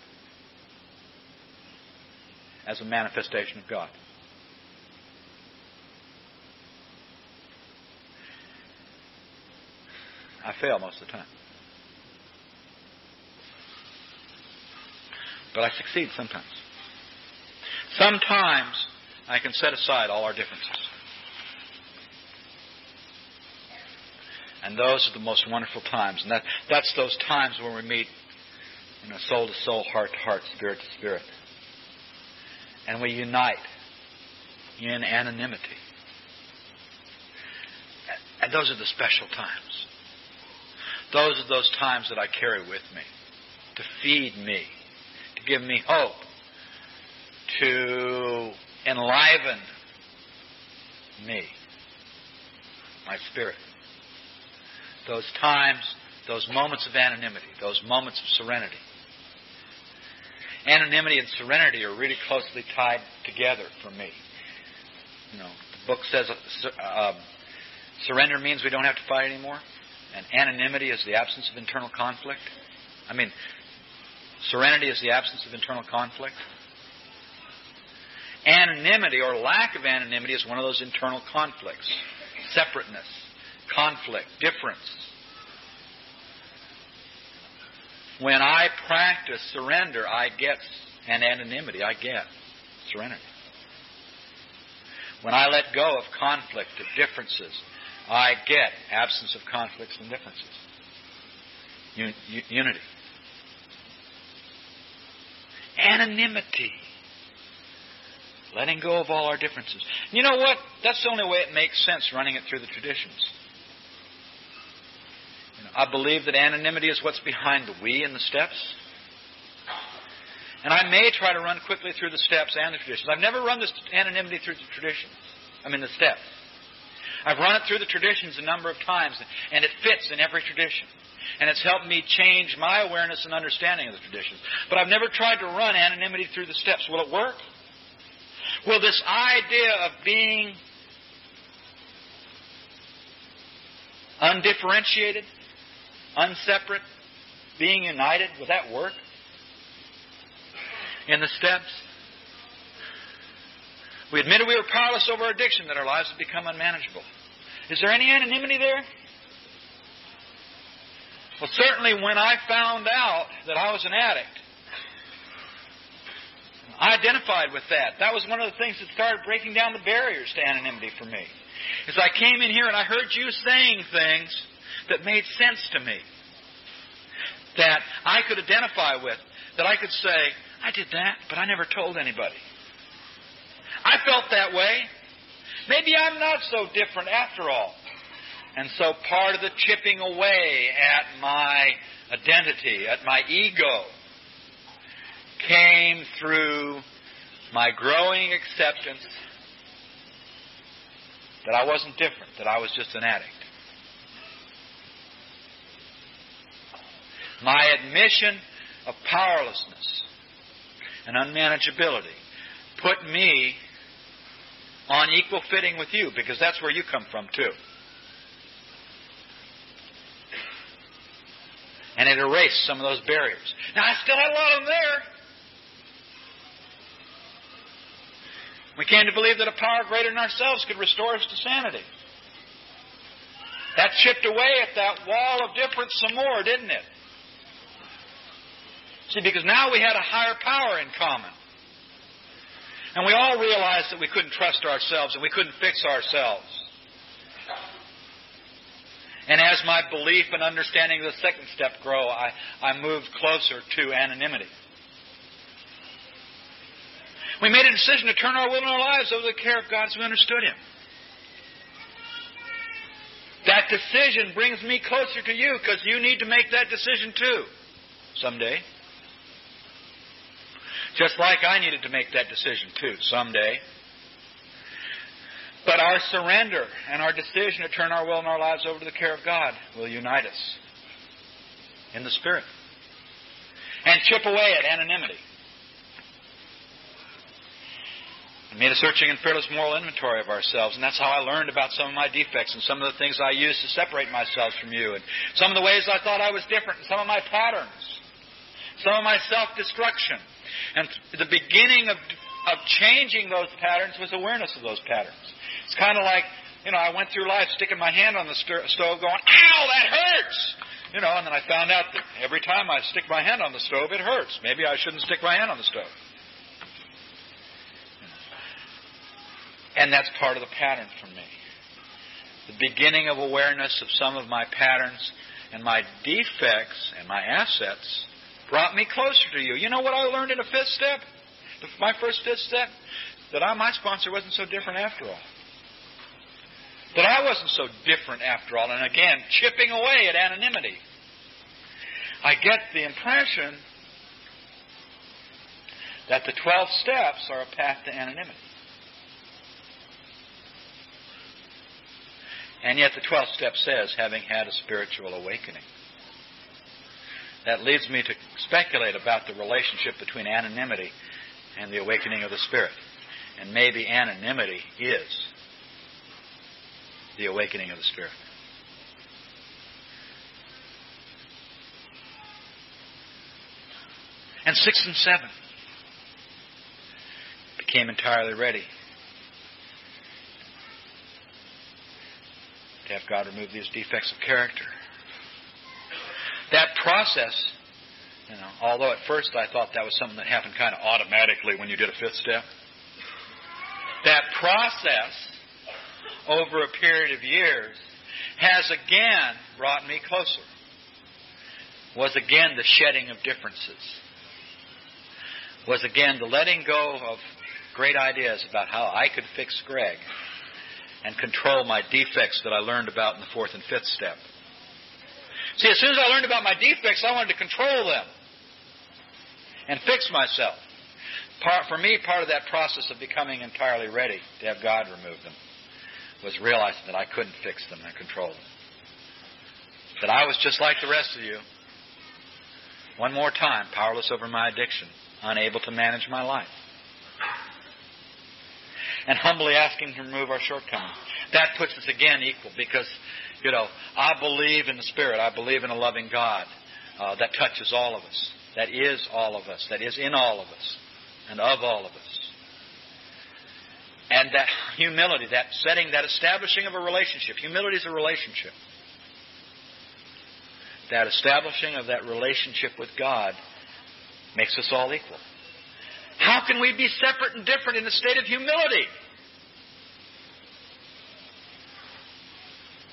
as a manifestation of God. I fail most of the time. But I succeed sometimes. Sometimes I can set aside all our differences. And those are the most wonderful times. And that, that's those times when we meet, you know, soul to soul, heart to heart, spirit to spirit and we unite in anonymity. And those are the special times. Those are those times that I carry with me to feed me, to give me hope, to enliven me, my spirit. Those times, those moments of anonymity, those moments of serenity anonymity and serenity are really closely tied together for me. You know, the book says uh, um, surrender means we don't have to fight anymore, and anonymity is the absence of internal conflict. I mean, serenity is the absence of internal conflict. Anonymity or lack of anonymity is one of those internal conflicts separateness, conflict, difference. When I practice surrender, I get an anonymity. I get serenity. When I let go of conflict, of differences, I get absence of conflicts and differences. Un- unity. Anonymity. Letting go of all our differences. You know what? That's the only way it makes sense running it through the traditions. I believe that anonymity is what's behind the we in the steps. And I may try to run quickly through the steps and the traditions. I've never run this anonymity through the traditions. I mean, the steps. I've run it through the traditions a number of times, and it fits in every tradition. And it's helped me change my awareness and understanding of the traditions. But I've never tried to run anonymity through the steps. Will it work? Will this idea of being undifferentiated, unseparate, being united, will that work? In the steps? We admitted we were powerless over our addiction, that our lives had become unmanageable. Is there any anonymity there? Well, certainly when I found out that I was an addict, I identified with that. That was one of the things that started breaking down the barriers to anonymity for me. As I came in here and I heard you saying things that made sense to me, that I could identify with, that I could say, I did that, but I never told anybody. I felt that way. Maybe I'm not so different after all. And so part of the chipping away at my identity, at my ego, came through my growing acceptance that I wasn't different, that I was just an addict. My admission of powerlessness and unmanageability put me on equal fitting with you because that's where you come from too. And it erased some of those barriers. Now, I still had a lot of them there. We came to believe that a power greater than ourselves could restore us to sanity. That chipped away at that wall of difference some more, didn't it? See, because now we had a higher power in common. And we all realized that we couldn't trust ourselves and we couldn't fix ourselves. And as my belief and understanding of the second step grow, I, I moved closer to anonymity. We made a decision to turn our will and our lives over to the care of God as we understood Him. That decision brings me closer to you because you need to make that decision too someday. Just like I needed to make that decision too someday. But our surrender and our decision to turn our will and our lives over to the care of God will unite us in the Spirit and chip away at anonymity. I made a searching and fearless moral inventory of ourselves, and that's how I learned about some of my defects and some of the things I used to separate myself from you, and some of the ways I thought I was different, and some of my patterns, some of my self destruction. And the beginning of, of changing those patterns was awareness of those patterns. It's kind of like, you know, I went through life sticking my hand on the st- stove going, ow, that hurts! You know, and then I found out that every time I stick my hand on the stove, it hurts. Maybe I shouldn't stick my hand on the stove. And that's part of the pattern for me. The beginning of awareness of some of my patterns and my defects and my assets brought me closer to you. You know what I learned in a fifth step? My first fifth step? That I, my sponsor wasn't so different after all. That I wasn't so different after all. And again, chipping away at anonymity. I get the impression that the 12 steps are a path to anonymity. And yet the 12th step says, having had a spiritual awakening. That leads me to speculate about the relationship between anonymity and the awakening of the Spirit. And maybe anonymity is the awakening of the Spirit. And six and seven became entirely ready to have God remove these defects of character. That process, you know, although at first I thought that was something that happened kind of automatically when you did a fifth step, that process over a period of years has again brought me closer. Was again the shedding of differences. Was again the letting go of great ideas about how I could fix Greg and control my defects that I learned about in the fourth and fifth step. See, as soon as I learned about my defects, I wanted to control them and fix myself. Part, for me, part of that process of becoming entirely ready to have God remove them was realizing that I couldn't fix them and control them. That I was just like the rest of you. One more time, powerless over my addiction, unable to manage my life. And humbly asking to remove our shortcomings. That puts us again equal because, you know, I believe in the Spirit. I believe in a loving God uh, that touches all of us, that is all of us, that is in all of us, and of all of us. And that humility, that setting, that establishing of a relationship. Humility is a relationship. That establishing of that relationship with God makes us all equal. How can we be separate and different in a state of humility?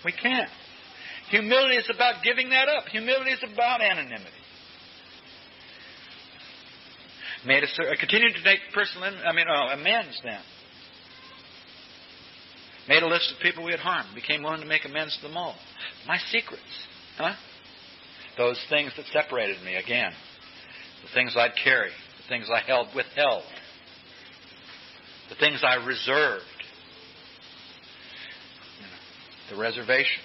We can't. Humility is about giving that up. Humility is about anonymity. Made a, uh, continued to make personal, I mean, oh, amends then. Made a list of people we had harmed. Became willing to make amends to them all. My secrets, huh? Those things that separated me again. The things I'd carry. The things I held withheld. The things I reserved. The reservations.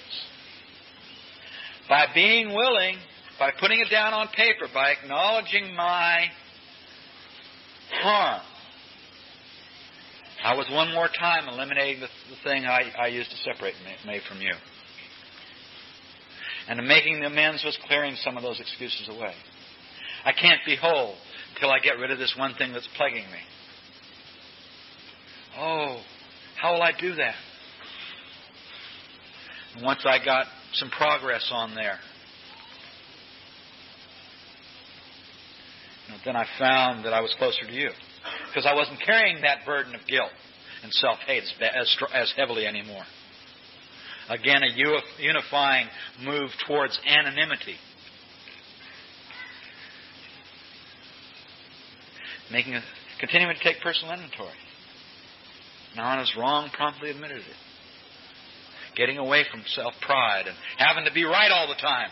By being willing, by putting it down on paper, by acknowledging my harm, I was one more time eliminating the, the thing I, I used to separate me, me from you. And making the amends was clearing some of those excuses away. I can't be whole until I get rid of this one thing that's plaguing me. Oh, how will I do that? Once I got some progress on there, then I found that I was closer to you because I wasn't carrying that burden of guilt and self hate as, as heavily anymore. Again, a unifying move towards anonymity. Making a, continuing to take personal inventory. His wrong, promptly admitted it. Getting away from self pride and having to be right all the time.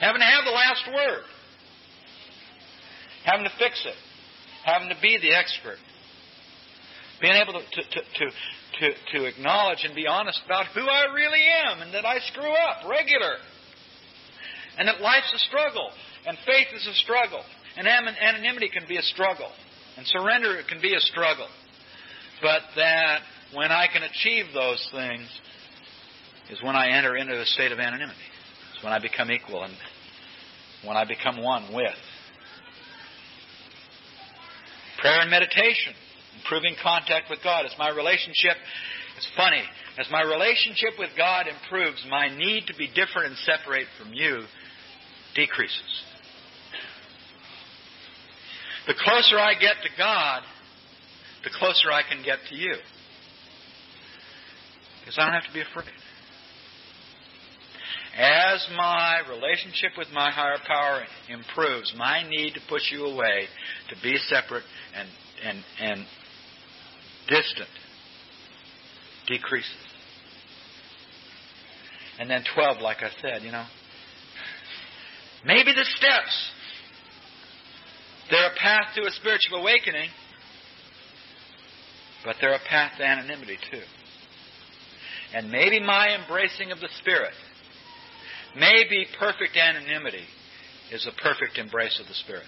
Having to have the last word. Having to fix it having to be the expert. Being able to, to, to, to, to acknowledge and be honest about who I really am and that I screw up regular. And that life's a struggle and faith is a struggle and anonymity can be a struggle and surrender can be a struggle. But that when I can achieve those things is when I enter into the state of anonymity. It's when I become equal and when I become one with Prayer and meditation, improving contact with God. It's my relationship, it's funny, as my relationship with God improves, my need to be different and separate from you decreases. The closer I get to God, the closer I can get to you. Because I don't have to be afraid. As my relationship with my higher power improves, my need to push you away, to be separate and, and, and distant, decreases. And then 12, like I said, you know, maybe the steps, they're a path to a spiritual awakening, but they're a path to anonymity too. And maybe my embracing of the Spirit Maybe perfect anonymity is a perfect embrace of the Spirit.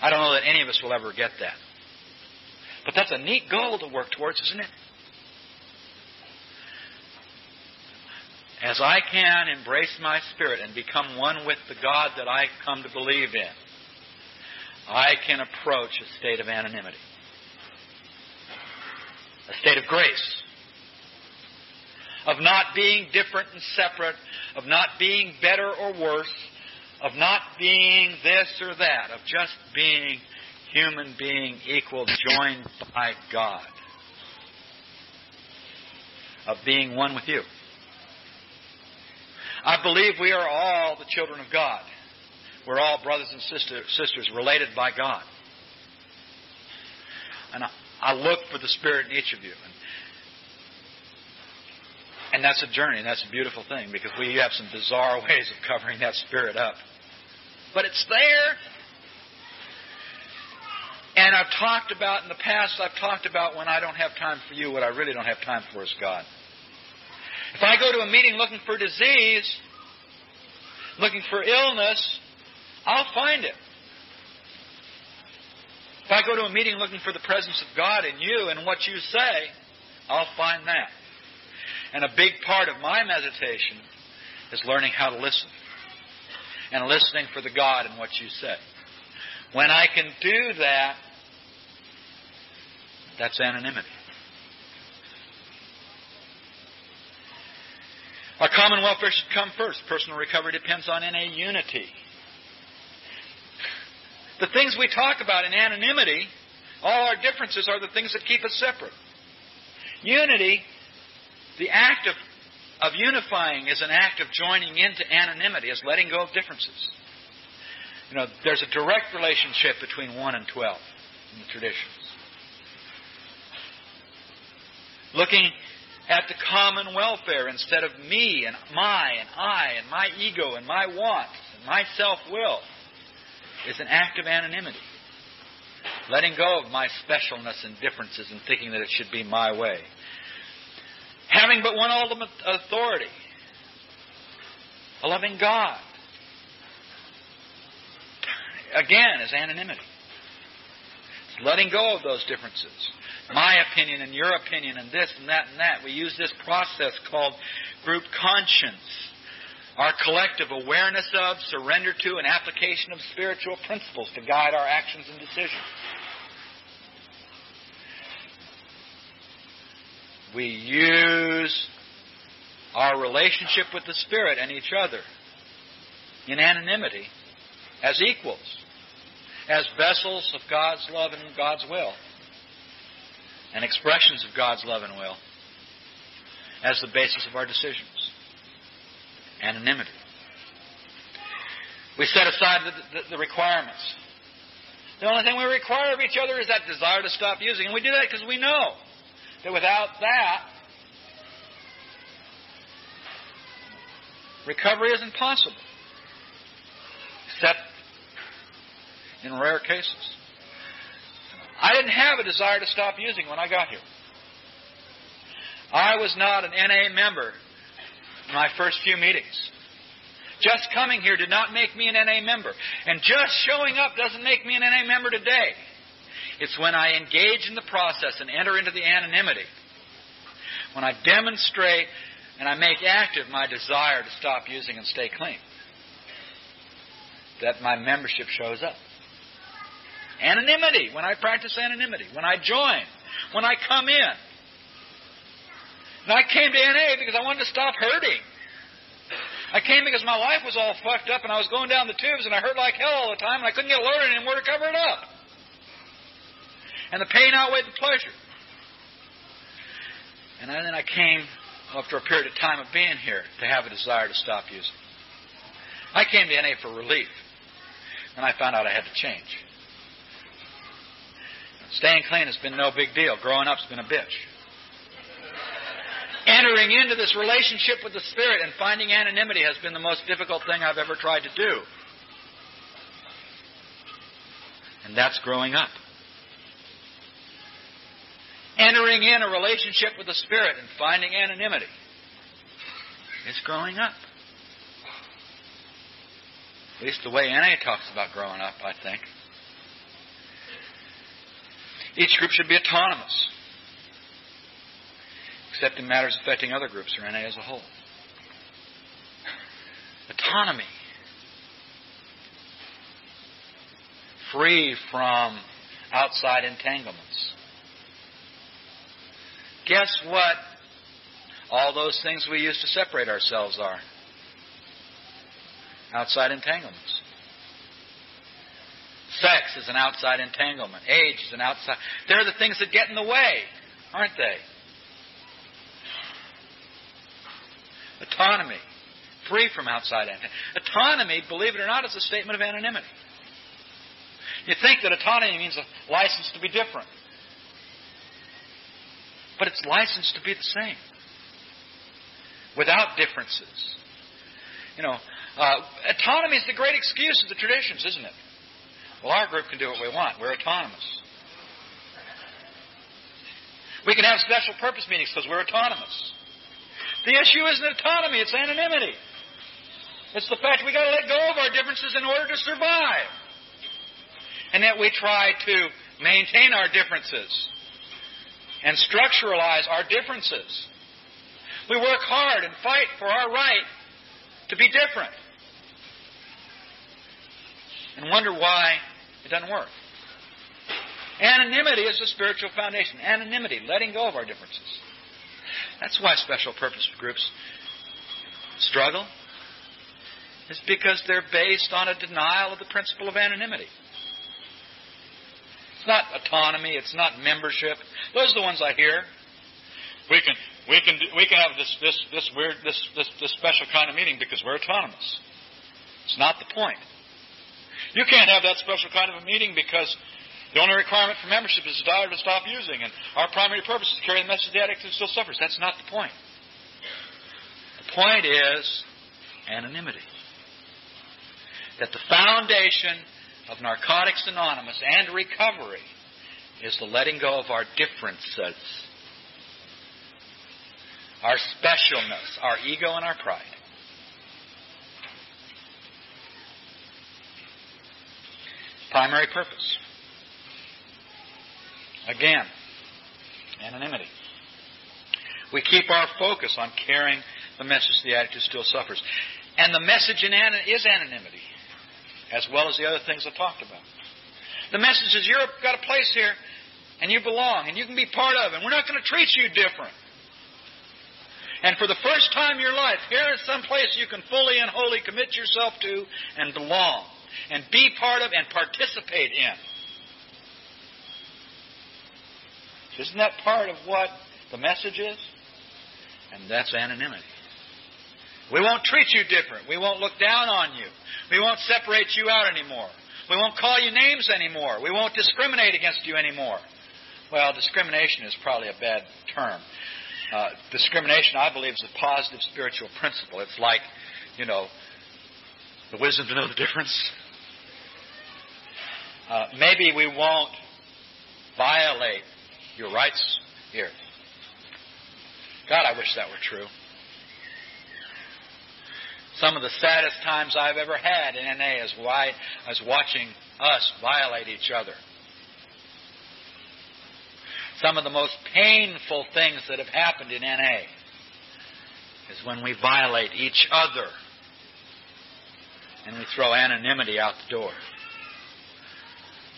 I don't know that any of us will ever get that. But that's a neat goal to work towards, isn't it? As I can embrace my spirit and become one with the God that I come to believe in, I can approach a state of anonymity, a state of grace of not being different and separate, of not being better or worse, of not being this or that, of just being human being equal, joined by God, of being one with you. I believe we are all the children of God. We're all brothers and sister, sisters related by God. And I, I look for the Spirit in each of you. And and that's a journey, and that's a beautiful thing because we have some bizarre [LAUGHS] ways of covering that spirit up. But it's there. And I've talked about in the past, I've talked about when I don't have time for you, what I really don't have time for is God. If I go to a meeting looking for disease, looking for illness, I'll find it. If I go to a meeting looking for the presence of God in you and what you say, I'll find that. And a big part of my meditation is learning how to listen and listening for the God in what you say. When I can do that, that's anonymity. Our common welfare should come first. Personal recovery depends on NA unity. The things we talk about in anonymity, all our differences are the things that keep us separate. Unity, the act of, of unifying is an act of joining into anonymity, is letting go of differences. You know, there's a direct relationship between 1 and 12 in the traditions. Looking at the common welfare instead of me and my and I and my ego and my wants and my self will is an act of anonymity. Letting go of my specialness and differences and thinking that it should be my way. Having but one ultimate authority. A loving God. Again, is anonymity. Letting go of those differences my opinion and your opinion and this and that and that. We use this process called group conscience. Our collective awareness of, surrender to, and application of spiritual principles to guide our actions and decisions. We use our relationship with the Spirit and each other in anonymity as equals, as vessels of God's love and God's will and expressions of God's love and will as the basis of our decisions. Anonymity. We set aside the, the, the requirements. The only thing we require of each other is that desire to stop using. And we do that because we know that without that, recovery isn't possible. Except in rare cases. I didn't have a desire to stop using when I got here. I was not an NA member in my first few meetings. Just coming here did not make me an NA member. And just showing up doesn't make me an NA member today. It's when I engage in the process and enter into the anonymity, when I demonstrate and I make active my desire to stop using and stay clean, that my membership shows up. Anonymity, when I practice anonymity, when I join, when I come in. And I came to NA because I wanted to stop hurting. I came because my life was all fucked up and I was going down the tubes and I hurt like hell all the time and I couldn't get a load anymore to cover it up. And the pain outweighed the pleasure. And then I came after a period of time of being here to have a desire to stop using. I came to NA for relief. And I found out I had to change. Staying clean has been no big deal. Growing up's been a bitch. Entering into this relationship with the Spirit and finding anonymity has been the most difficult thing I've ever tried to do. And that's growing up. Entering in a relationship with the Spirit and finding anonymity It's growing up. At least the way NA talks about growing up, I think. Each group should be autonomous, except in matters affecting other groups or NA as a whole. Autonomy. Free from outside entanglements. Guess what? All those things we use to separate ourselves are outside entanglements. Sex is an outside entanglement. Age is an outside. They're the things that get in the way, aren't they? Autonomy. Free from outside. Autonomy, believe it or not, is a statement of anonymity. You think that autonomy means a license to be different. But it's licensed to be the same. Without differences. You know, uh, autonomy is the great excuse of the traditions, isn't it? Well, our group can do what we want. We're autonomous. We can have special purpose meetings because we're autonomous. The issue isn't autonomy, it's anonymity. It's the fact we've got to let go of our differences in order to survive. And that we try to maintain our differences and structuralize our differences. We work hard and fight for our right to be different. And wonder why it doesn't work. Anonymity is the spiritual foundation. Anonymity, letting go of our differences. That's why special purpose groups struggle. Is because they're based on a denial of the principle of anonymity. It's not autonomy. It's not membership. Those are the ones I hear. We can we can we can have this this this weird this this, this special kind of meeting because we're autonomous. It's not the point. You can't have that special kind of a meeting because the only requirement for membership is a dollar to stop using, and our primary purpose is to carry the message to the addict who still suffers. That's not the point. The point is anonymity. That the foundation of Narcotics Anonymous and recovery is the letting go of our differences, our specialness, our ego, and our pride. Primary purpose Again, anonymity. We keep our focus on carrying the message the addict who still suffers. And the message in is anonymity, as well as the other things I talked about. The message is you've got a place here, and you belong, and you can be part of it, and we're not going to treat you different. And for the first time in your life, here is some place you can fully and wholly commit yourself to and belong, and be part of and participate in. Isn't that part of what the message is? And that's anonymity. We won't treat you different. We won't look down on you. We won't separate you out anymore. We won't call you names anymore. We won't discriminate against you anymore. Well, discrimination is probably a bad term. Uh, discrimination, I believe, is a positive spiritual principle. It's like, you know, the wisdom to know the difference. Uh, maybe we won't violate your rights here. God, I wish that were true. Some of the saddest times I've ever had in NA is why I was watching us violate each other. Some of the most painful things that have happened in NA is when we violate each other and we throw anonymity out the door.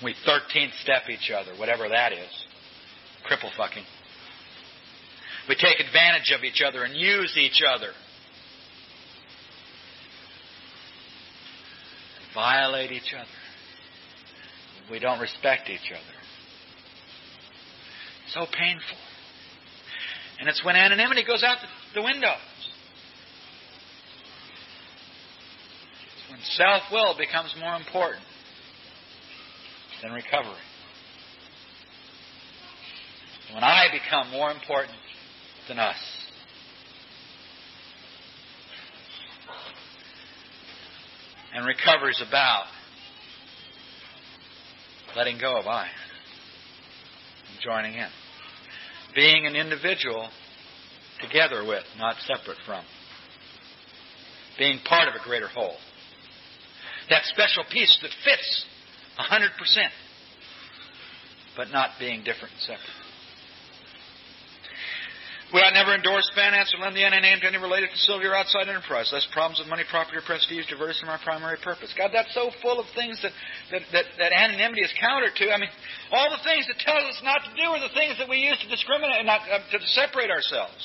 We 13th step each other, whatever that is cripple fucking. We take advantage of each other and use each other. Violate each other. We don't respect each other. So painful. And it's when anonymity goes out the window. It's when self will becomes more important than recovery. When I become more important than us. And recovery is about letting go of I and joining in. Being an individual together with, not separate from. Being part of a greater whole. That special piece that fits 100%, but not being different and separate. We ought never endorse, finance, or lend the NA name to any related facility or outside enterprise, lest problems of money, property, or prestige divert us from our primary purpose. God, that's so full of things that, that, that, that anonymity is counter to. I mean, all the things that tell us not to do are the things that we use to discriminate and not, uh, to separate ourselves.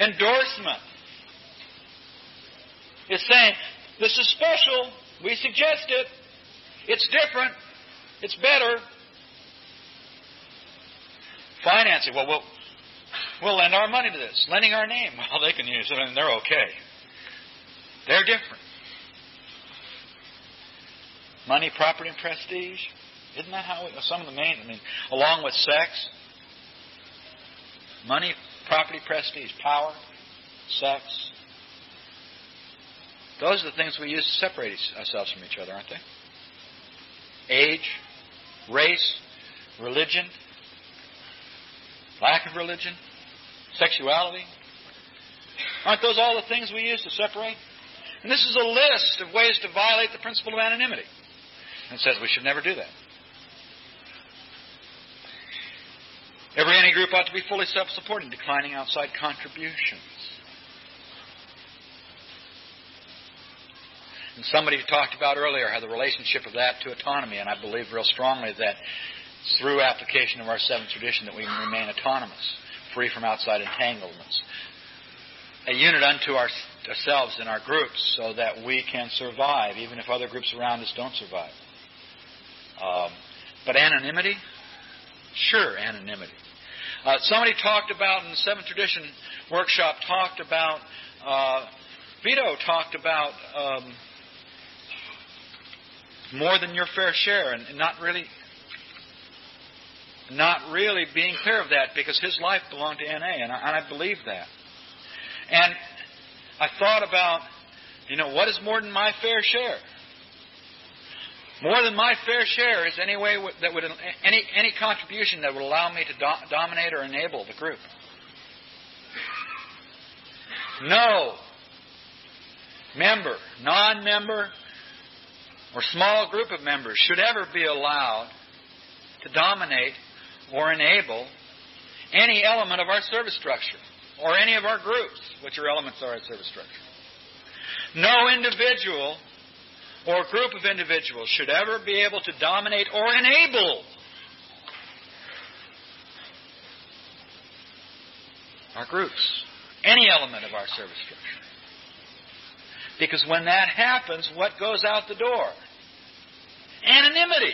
Endorsement is saying, this is special, we suggest it, it's different, it's better, Financing. Well, we'll, we'll lend our money to this. Lending our name. [LAUGHS] Well, they can use it and they're okay. They're different. Money, property, and prestige. Isn't that how we, some of the main, I mean, along with sex? Money, property, prestige, power, sex. Those are the things we use to separate ourselves from each other, aren't they? Age, race, religion, lack of religion, sexuality. Aren't those all the things we use to separate? And this is a list of ways to violate the principle of anonymity. And says we should never do that. Every any group ought to be fully self supporting, declining outside contributions. And somebody talked about earlier how the relationship of that to autonomy, and I believe real strongly that through application of our seventh tradition that we remain autonomous, free from outside entanglements. A unit unto our, ourselves in our groups so that we can survive, even if other groups around us don't survive. Um, but anonymity? Sure, anonymity. Uh, somebody talked about in the seventh tradition workshop, talked about, uh, Vito talked about um, more than your fair share, and, and not really not really being clear of that because his life belonged to NA, and I, and I believe that. And I thought about, you know, what is more than my fair share? More than my fair share is any way that would any any contribution that would allow me to do, dominate or enable the group. No member, non-member, or small group of members should ever be allowed to dominate or enable any element of our service structure or any of our groups, which are elements of our service structure. No individual or group of individuals should ever be able to dominate or enable our groups, any element of our service structure. Because when that happens, what goes out the door? Anonymity.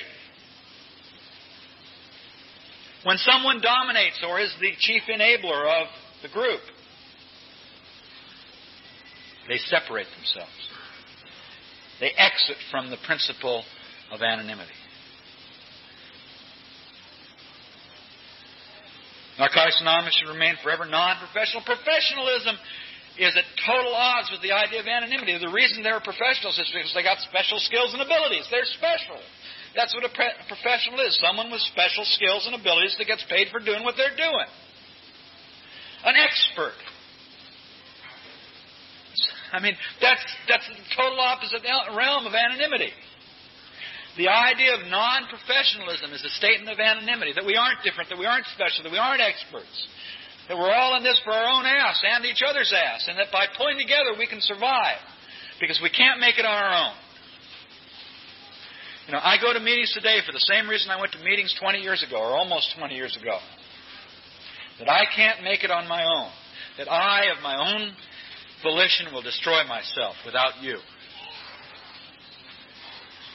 When someone dominates or is the chief enabler of the group, they separate themselves. They exit from the principle of anonymity. Narcotics Anonymous should remain forever non professional. Professionalism is at total odds with the idea of anonymity. The reason they're professionals is because they got special skills and abilities. They're special. That's what a pre- professional is someone with special skills and abilities that gets paid for doing what they're doing. An expert. I mean, that's, that's the total opposite realm of anonymity. The idea of non professionalism is a statement of anonymity that we aren't different, that we aren't special, that we aren't experts. That we're all in this for our own ass and each other's ass, and that by pulling together we can survive. Because we can't make it on our own. You know, I go to meetings today for the same reason I went to meetings 20 years ago, or almost 20 years ago. That I can't make it on my own. That I, of my own volition, will destroy myself without you.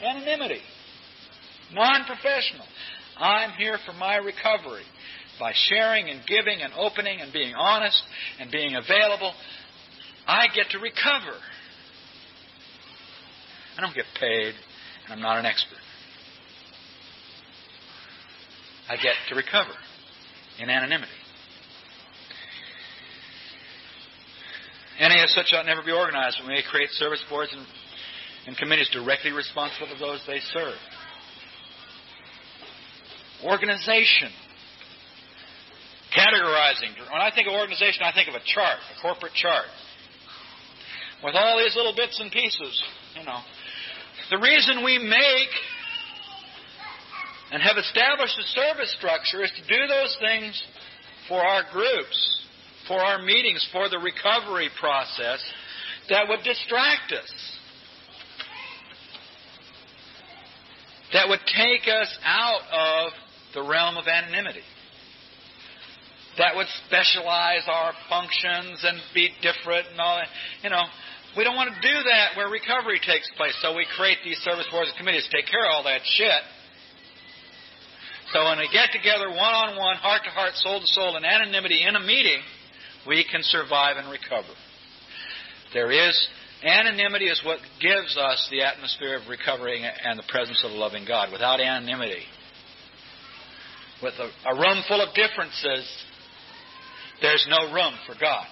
Anonymity. Non professional. I'm here for my recovery by sharing and giving and opening and being honest and being available, I get to recover. I don't get paid, I'm not an expert. I get to recover in anonymity. NA as such ought never be organized. We may create service boards and, and committees directly responsible to those they serve. Organization categorizing. When I think of organization, I think of a chart, a corporate chart, with all these little bits and pieces. You know, the reason we make and have established a service structure is to do those things for our groups, for our meetings, for the recovery process that would distract us. That would take us out of the realm of anonymity that would specialize our functions and be different and all that. You know, we don't want to do that where recovery takes place. So we create these service boards and committees to take care of all that shit. So when we get together one on one, heart to heart, soul to soul, in anonymity in a meeting, we can survive and recover. There is anonymity is what gives us the atmosphere of recovering and the presence of a loving God. Without anonymity, with a, a room full of differences, there's no room for God.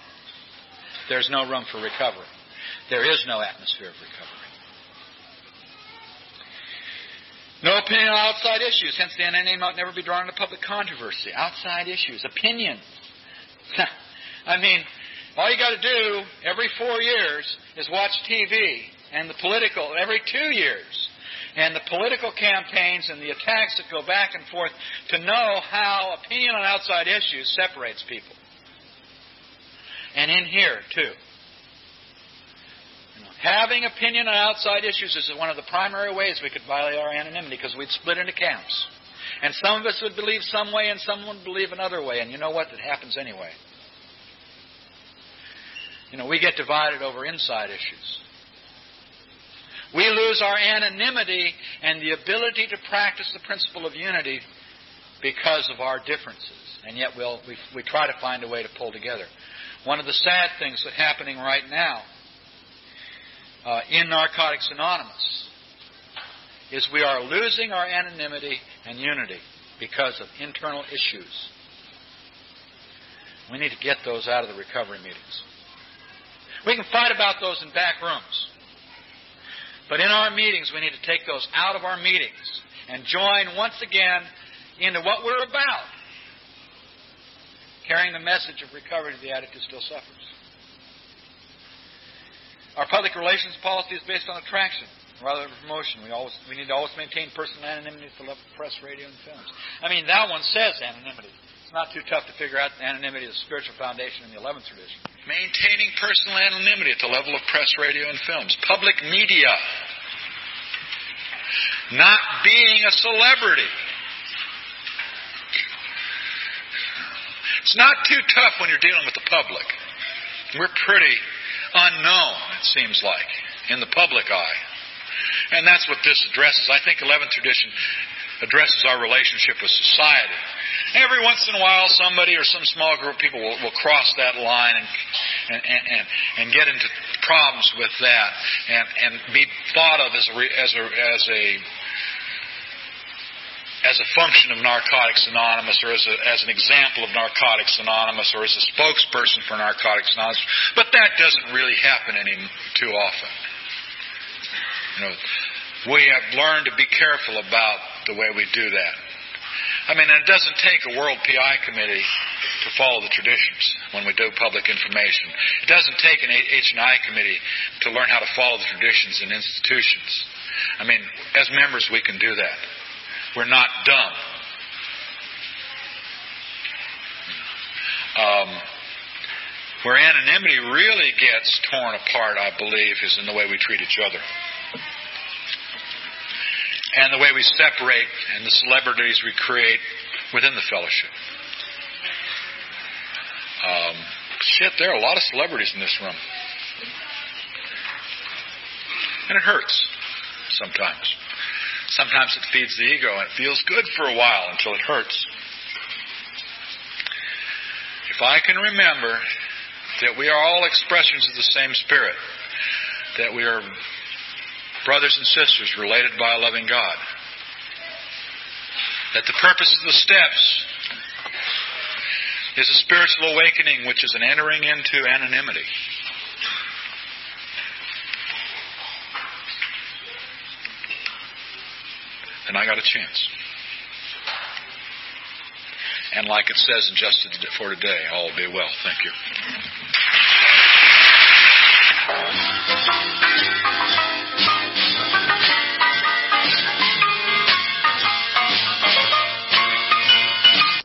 There's no room for recovery. There is no atmosphere of recovery. No opinion on outside issues, hence the NNA might never be drawn into public controversy. Outside issues, opinions. [LAUGHS] I mean, all you got to do every four years is watch TV and the political, every two years, and the political campaigns and the attacks that go back and forth to know how opinion on outside issues separates people. And in here, too. Having opinion on outside issues is one of the primary ways we could violate our anonymity because we'd split into camps. And some of us would believe some way and some would believe another way. And you know what? It happens anyway. You know, we get divided over inside issues. We lose our anonymity and the ability to practice the principle of unity because of our differences. And yet we'll, we, we try to find a way to pull together. One of the sad things that's happening right now uh, in Narcotics Anonymous is we are losing our anonymity and unity because of internal issues. We need to get those out of the recovery meetings. We can fight about those in back rooms. But in our meetings, we need to take those out of our meetings and join once again into what we're about carrying the message of recovery to the addict who still suffers. Our public relations policy is based on attraction rather than promotion. We always we need to always maintain personal anonymity level of press, radio, and films. I mean, that one says anonymity. It's not too tough to figure out the anonymity of the spiritual foundation in the 11th tradition. Maintaining personal anonymity at the level of press, radio, and films. Public media. Not being a celebrity. It's not too tough when you're dealing with the public. We're pretty unknown, it seems like, in the public eye. And that's what this addresses. I think 11th tradition addresses our relationship with society. Every once in a while, somebody or some small group of people will, will cross that line and, and, and, and get into problems with that and, and be thought of as a, as a, as a as a function of Narcotics Anonymous or as, a, as an example of Narcotics Anonymous or as a spokesperson for Narcotics Anonymous. But that doesn't really happen any too often. You know, we have learned to be careful about the way we do that. I mean, it doesn't take a World PI committee to follow the traditions when we do public information. It doesn't take an H&I committee to learn how to follow the traditions in institutions. I mean, as members, we can do that. We're not dumb. Um, where anonymity really gets torn apart, I believe, is in the way we treat each other. And the way we separate and the celebrities we create within the fellowship. Um, shit, there are a lot of celebrities in this room. And it hurts sometimes. Sometimes it feeds the ego and it feels good for a while until it hurts. If I can remember that we are all expressions of the same Spirit, that we are brothers and sisters related by a loving God, that the purpose of the steps is a spiritual awakening, which is an entering into anonymity. Then I got a chance. And like it says in Just for Today, all be well. Thank you.